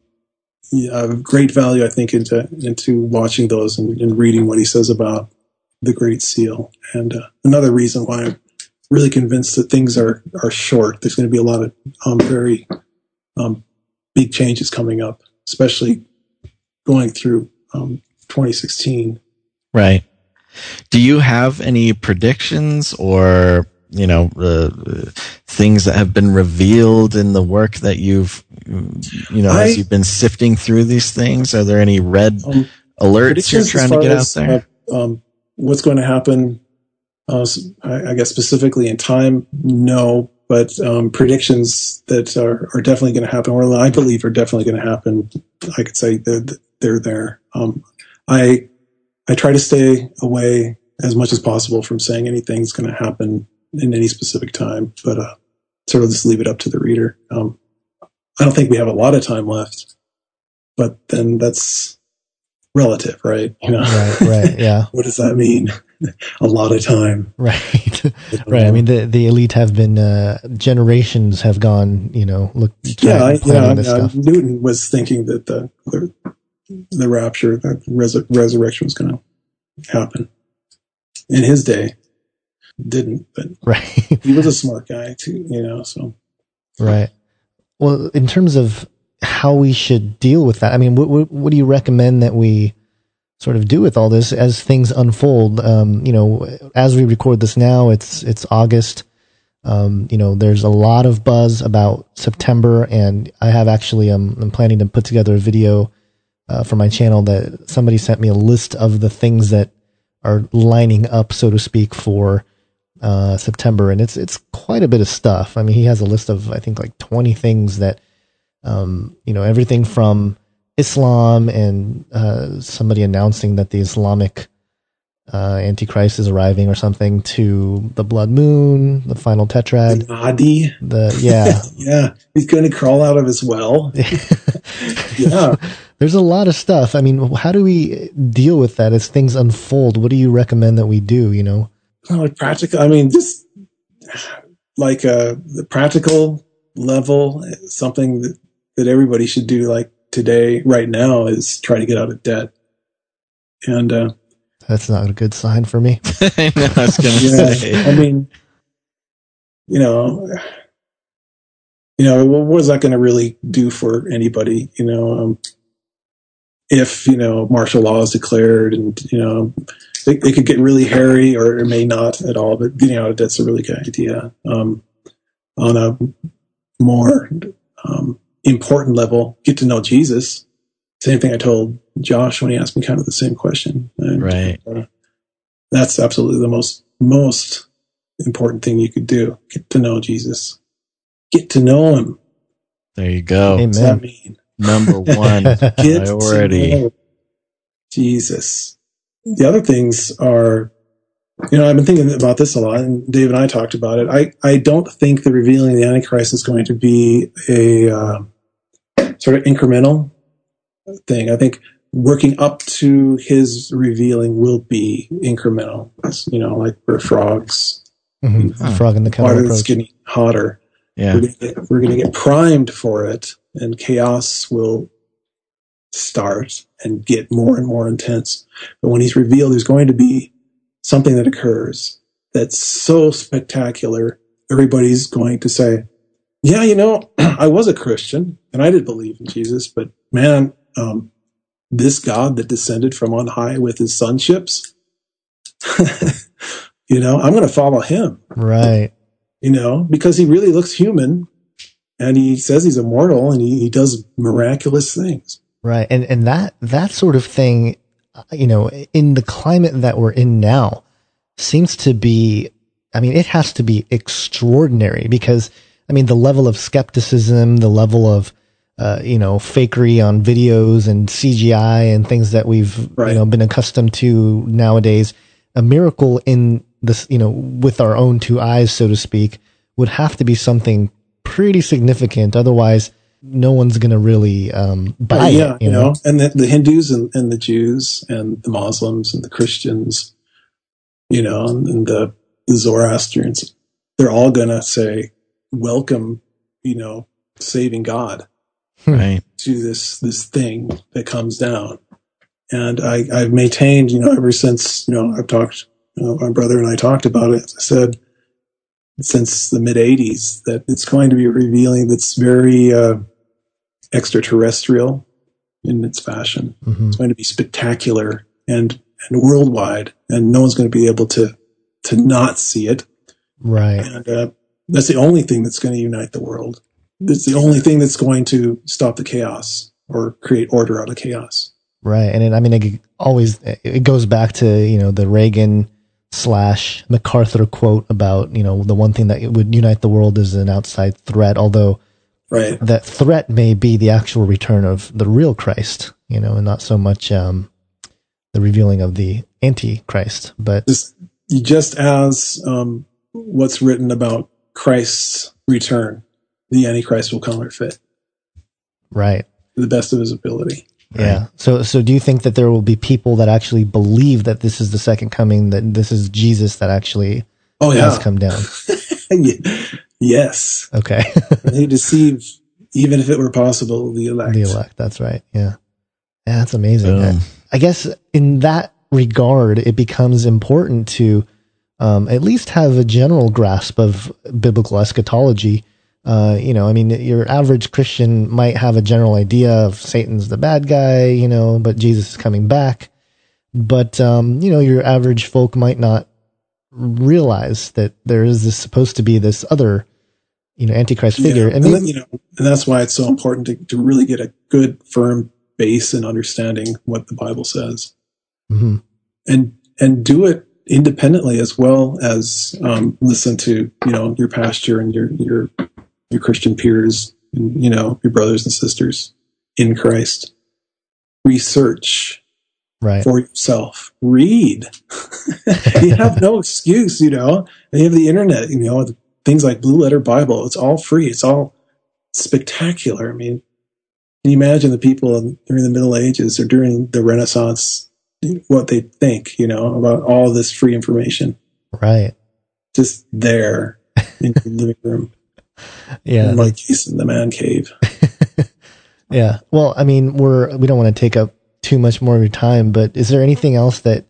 Speaker 9: yeah, great value, I think, into into watching those and, and, reading what he says about the Great Seal. And uh, another reason why I'm really convinced that things are are short. There's going to be a lot of um, very um, big changes coming up, especially going through um, 2016.
Speaker 1: Right. Do you have any predictions or you know uh, things that have been revealed in the work that you've you know I, as you've been sifting through these things? Are there any red um, alerts you're trying to get out there?
Speaker 9: uh, um, what's going to happen uh, I, I, guess specifically in time? No but um, predictions that are, are definitely going to happen or i believe are definitely going to happen i could say they're, they're there. Um, i i try to stay away as much as possible from saying anything's going to happen in any specific time, but uh, sort of just leave it up to the reader. Um, I don't think we have a lot of time left, but then that's relative, right? You know,
Speaker 2: right, right, yeah.
Speaker 9: what does that mean? a lot of time,
Speaker 2: right, right. I mean, the the elite have been uh, generations have gone, you know, look.
Speaker 9: Yeah, I, yeah. I, uh, Newton was thinking that the the, the rapture, the res- resurrection was going to happen in his day. Didn't, but
Speaker 2: right.
Speaker 9: he was a smart guy too, you know. So
Speaker 2: right. Well, in terms of how we should deal with that, I mean, what, what, what do you recommend that we sort of do with all this as things unfold? Um, you know, as we record this now, it's it's August. Um, you know, there's a lot of buzz about September, and I have actually um, I'm planning to put together a video uh, for my channel that somebody sent me a list of the things that are lining up, so to speak, for uh, September, and it's it's quite a bit of stuff. I mean, he has a list of I think like twenty things that, um, you know, everything from Islam and uh, somebody announcing that the Islamic uh, Antichrist is arriving or something to the blood moon, the final tetrad,
Speaker 9: the Mahdi.
Speaker 2: The yeah,
Speaker 9: yeah, he's going to crawl out of his well.
Speaker 2: yeah, there's a lot of stuff. I mean, how do we deal with that as things unfold? What do you recommend that we do? You know,
Speaker 9: like practical. I mean, just like uh, the practical level, something that, that everybody should do, like today, right now, is try to get out of debt. And uh,
Speaker 2: that's not a good sign for me.
Speaker 1: I know. I was going to
Speaker 9: yeah,
Speaker 1: say.
Speaker 9: I mean, you know, you know, what is that going to really do for anybody? You know, um, if you know martial law is declared, and you know, it, it, could get really hairy, or it may not at all. But getting out of debt's a really good idea. Um, on a more um, important level, get to know Jesus. Same thing I told Josh when he asked me kind of the same question. And,
Speaker 1: right.
Speaker 9: Uh, that's absolutely the most most important thing you could do. Get to know Jesus. Get to know him.
Speaker 1: There you go.
Speaker 2: Amen.
Speaker 9: What's that mean?
Speaker 1: Number one priority.
Speaker 9: Jesus. The other things are, you know, I've been thinking about this a lot, and Dave and I talked about it. I, I don't think the revealing of the Antichrist is going to be a uh, sort of incremental thing. I think working up to his revealing will be incremental. It's, you know, like we're frogs.
Speaker 2: Mm-hmm. Frog in the kettle
Speaker 9: Water that's getting hotter.
Speaker 1: Yeah.
Speaker 9: We're we're gonna get primed for it, and chaos will start and get more and more intense. But when he's revealed, there's going to be something that occurs that's so spectacular. Everybody's going to say, "Yeah, you know, I was a Christian and I did believe in Jesus, but man, um, this God that descended from on high with his sonships." you know, I'm going to follow him
Speaker 2: Right.
Speaker 9: you know, because he really looks human and he says he's immortal and he, he does miraculous things.
Speaker 2: Right. And and that that sort of thing, uh, you know, in the climate that we're in now seems to be I mean, it has to be extraordinary because I mean, the level of skepticism, the level of uh, you know, fakery on videos and CGI and things that we've
Speaker 9: Right.
Speaker 2: you know been accustomed to nowadays. A miracle in this, you know, with our own two eyes, so to speak, would have to be something pretty significant. Otherwise, no one's going to really um, buy
Speaker 9: yeah,
Speaker 2: it. You know,
Speaker 9: and the, the Hindus and, and the Jews and the Muslims and the Christians, you know, and, and the, the Zoroastrians, they're all going to say, welcome, you know, saving God
Speaker 1: Right.
Speaker 9: to this, this thing that comes down. And I, I've maintained, you know, ever since, you know, I've talked, you know, my brother and I talked about it. I said, since the mid 80s that it's going to be revealing that's very uh, extraterrestrial in its fashion.
Speaker 2: Mhm.
Speaker 9: It's going to be spectacular and and worldwide, and no one's going to be able to to not see it.
Speaker 2: right?
Speaker 9: And uh, that's the only thing that's going to unite the world. It's the only thing that's going to stop the chaos or create order out of chaos.
Speaker 2: Right. And it, I mean, it always, it goes back to, you know, the Reagan slash MacArthur quote about, you know, the one thing that would unite the world is an outside threat, although
Speaker 9: Right.
Speaker 2: that threat may be the actual return of the real Christ, you know, and not so much, um, the revealing of the antichrist, but
Speaker 9: Just just as um, what's written about Christ's return, the Antichrist will counterfeit
Speaker 2: right.
Speaker 9: to the best of his ability.
Speaker 2: Yeah. So, so do you think that there will be people that actually believe that this is the second coming, that this is Jesus that actually
Speaker 9: Oh yeah.
Speaker 2: has come down?
Speaker 9: yes.
Speaker 2: Okay.
Speaker 9: they deceive, even if it were possible, the elect.
Speaker 2: the elect. That's right. Yeah. Yeah. That's amazing.
Speaker 1: Boom.
Speaker 2: I guess in that regard, it becomes important to um, at least have a general grasp of biblical eschatology. Uh, you know, I mean, your average Christian might have a general idea of Satan's the bad guy, you know, but Jesus is coming back. But, um, you know, your average folk might not realize that there is this supposed to be this other, you know, Antichrist figure.
Speaker 9: Yeah.
Speaker 2: And
Speaker 9: And, then, you know, and that's why it's so important to, to really get a good, firm base in understanding what the Bible says,
Speaker 2: Mhm.
Speaker 9: and and do it independently as well as um, listen to you know your pastor and your your your Christian peers and you know your brothers and sisters in Christ. Research
Speaker 2: right.
Speaker 9: for yourself. Read. you have no excuse, you know. And you have the internet, you know, things like Blue Letter Bible. It's all free. It's all spectacular. I mean, can you imagine the people in, during the Middle Ages or during the Renaissance, what they think, you know, about all this free information
Speaker 2: Right.
Speaker 9: just there in the living room,
Speaker 2: Yeah.
Speaker 9: like he's in the man cave.
Speaker 2: Yeah. Well, I mean, we're we don't want to take up too much more of your time, but is there anything else that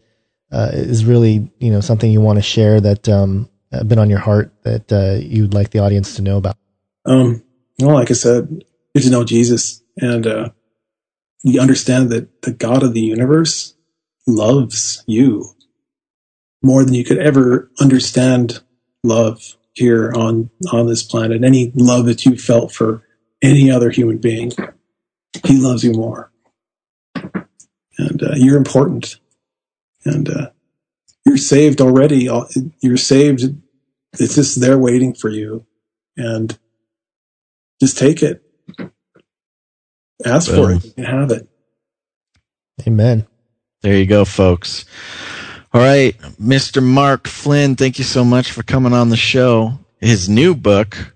Speaker 2: uh, is really you know something you want to share that um been on your heart that uh, you'd like the audience to know about?
Speaker 9: Um, well, like I said, get to know Jesus and uh, you understand that the God of the universe loves you more than you could ever understand love here on on this planet. Any love that you felt for any other human being, He loves you more, and uh, you're important, and uh, you're saved already. You're saved. It's just there waiting for you, and just take it. Ask for it. You can have it.
Speaker 2: Amen.
Speaker 1: There you go, folks. All right, Mr. Mark Flynn, thank you so much for coming on the show. His new book,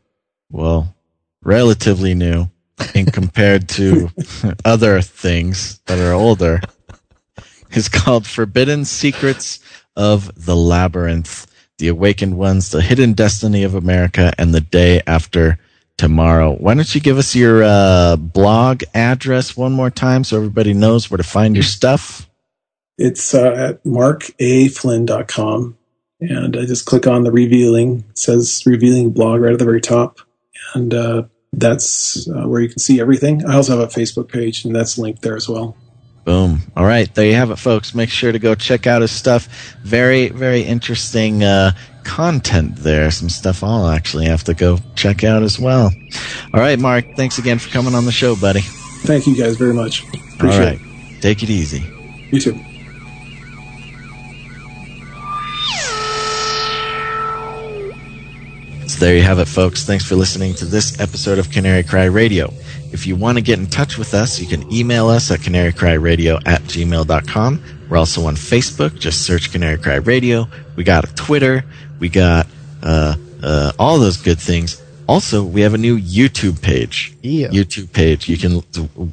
Speaker 1: well, relatively new in compared to other things that are older, is called Forbidden Secrets of the Labyrinth, The Awakened Ones, The Hidden Destiny of America, and The Day After Tomorrow. Why don't you give us your uh, blog address one more time so everybody knows where to find your stuff?
Speaker 9: It's uh, at markaflynn.com. And I just click on the revealing. It says revealing blog right at the very top. And uh, that's uh, where you can see everything. I also have a Facebook page, and that's linked there as well.
Speaker 1: Boom. All right. There you have it, folks. Make sure to go check out his stuff. Very, very interesting uh, content there. Some stuff I'll actually have to go check out as well. All right, Mark. Thanks again for coming on the show, buddy.
Speaker 9: Thank you guys very much.
Speaker 1: All
Speaker 9: Appreciate
Speaker 1: right. Take it easy.
Speaker 9: it. You too.
Speaker 1: So there you have it, folks. Thanks for listening to this episode of Canary Cry Radio. If you want to get in touch with us, you can email us at canarycryradio at gmail.com. We're also on Facebook. Just search Canary Cry Radio. We got a Twitter. We got uh, uh, all those good things. Also, we have a new YouTube page.
Speaker 2: Yeah.
Speaker 1: YouTube page. You can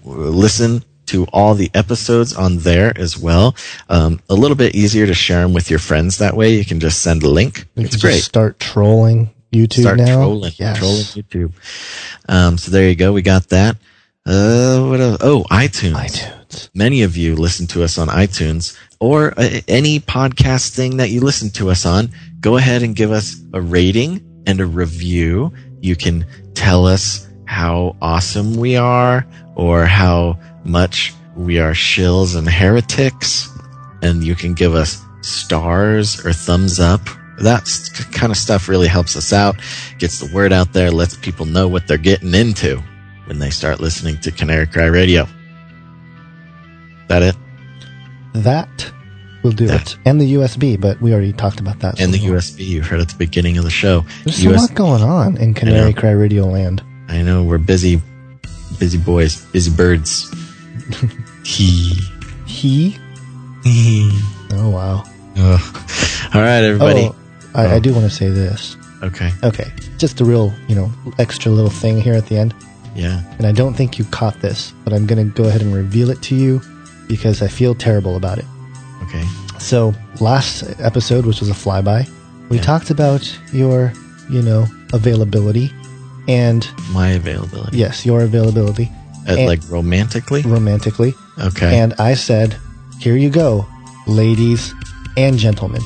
Speaker 1: listen to all the episodes on there as well. Um, a little bit easier to share them with your friends that way. You can just send a link.
Speaker 2: We
Speaker 1: It's great
Speaker 2: start trolling YouTube
Speaker 1: start
Speaker 2: now.
Speaker 1: trolling,
Speaker 2: Yes.
Speaker 1: trolling YouTube. Um, so there you go. We got that. Uh, what else? Oh, iTunes.
Speaker 2: iTunes.
Speaker 1: Many of you listen to us on iTunes or uh, any podcast thing that you listen to us on. Go ahead and give us a rating and a review. You can tell us how awesome we are or how much we are shills and heretics. And you can give us stars or thumbs up. That kind of stuff really helps us out, gets the word out there, lets people know what they're getting into when they start listening to Canary Cry Radio. That it?
Speaker 2: That will do
Speaker 1: That.
Speaker 2: it. And the USB, but we already talked about that.
Speaker 1: And the USB you heard at the beginning of the show.
Speaker 2: There's so
Speaker 1: US
Speaker 2: lot going on in Canary. Cry Radio Land.
Speaker 1: I know we're busy, busy boys, busy birds. he.
Speaker 2: He? Oh, wow.
Speaker 1: Ugh. All right, everybody.
Speaker 2: Oh, I, I
Speaker 1: Oh.
Speaker 2: do want to say this.
Speaker 1: Okay.
Speaker 2: Okay. Just a real, you know, extra little thing here at the end.
Speaker 1: Yeah.
Speaker 2: And I don't think you caught this, but I'm going to go ahead and reveal it to you because I feel terrible about it.
Speaker 1: Okay.
Speaker 2: So, last episode, which was a flyby, we
Speaker 1: Yeah.
Speaker 2: talked about your, you know, availability and
Speaker 1: My availability.
Speaker 2: yes, your availability
Speaker 1: Uh,
Speaker 2: and-
Speaker 1: like romantically?
Speaker 2: romantically.
Speaker 1: Okay.
Speaker 2: And I said, here you go, ladies and gentlemen.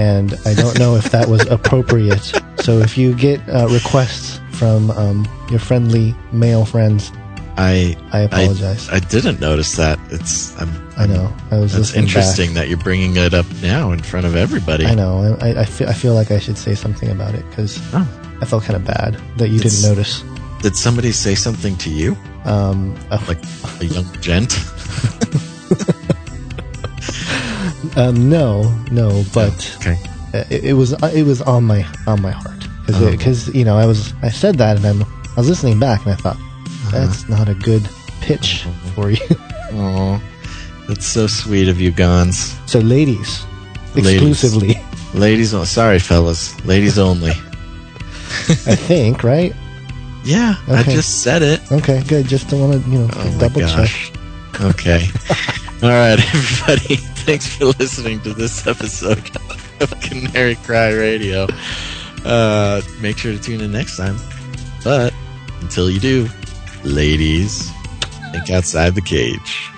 Speaker 2: And I don't know if that was appropriate. So if you get uh, requests from um, your friendly male friends,
Speaker 1: I
Speaker 2: I apologize.
Speaker 1: I, didn't notice that. It's I'm,
Speaker 2: I, know. I was
Speaker 1: That's
Speaker 2: listening back.
Speaker 1: interesting that you're bringing it up now in front of everybody.
Speaker 2: I know. I, I, feel, I feel like I should say something about it because
Speaker 1: Oh.
Speaker 2: I felt kind of bad that you
Speaker 1: It's-
Speaker 2: didn't notice.
Speaker 1: Did somebody say something to you?
Speaker 2: Um, uh,
Speaker 1: Like a young gent?
Speaker 2: um, no, no, but
Speaker 1: Okay.
Speaker 2: uh, it, it was it was on my on my heart
Speaker 1: Oh.
Speaker 2: because you know I was I said that and then I was listening back and I thought
Speaker 1: Uh-huh.
Speaker 2: that's not a good pitch for you.
Speaker 1: Oh, that's so sweet of you, Gonz.
Speaker 2: so ladies,
Speaker 1: Ladies.
Speaker 2: exclusively,
Speaker 1: Ladies, o- sorry, fellas. Ladies only.
Speaker 2: I think, right?
Speaker 1: Yeah, I just said it.
Speaker 2: Okay, good. Just don't want to you know
Speaker 1: Oh
Speaker 2: double check.
Speaker 1: Okay. All right, everybody. Thanks for listening to this episode of Canary Cry Radio. Uh, make sure to tune in next time. But until you do, ladies, think outside the cage.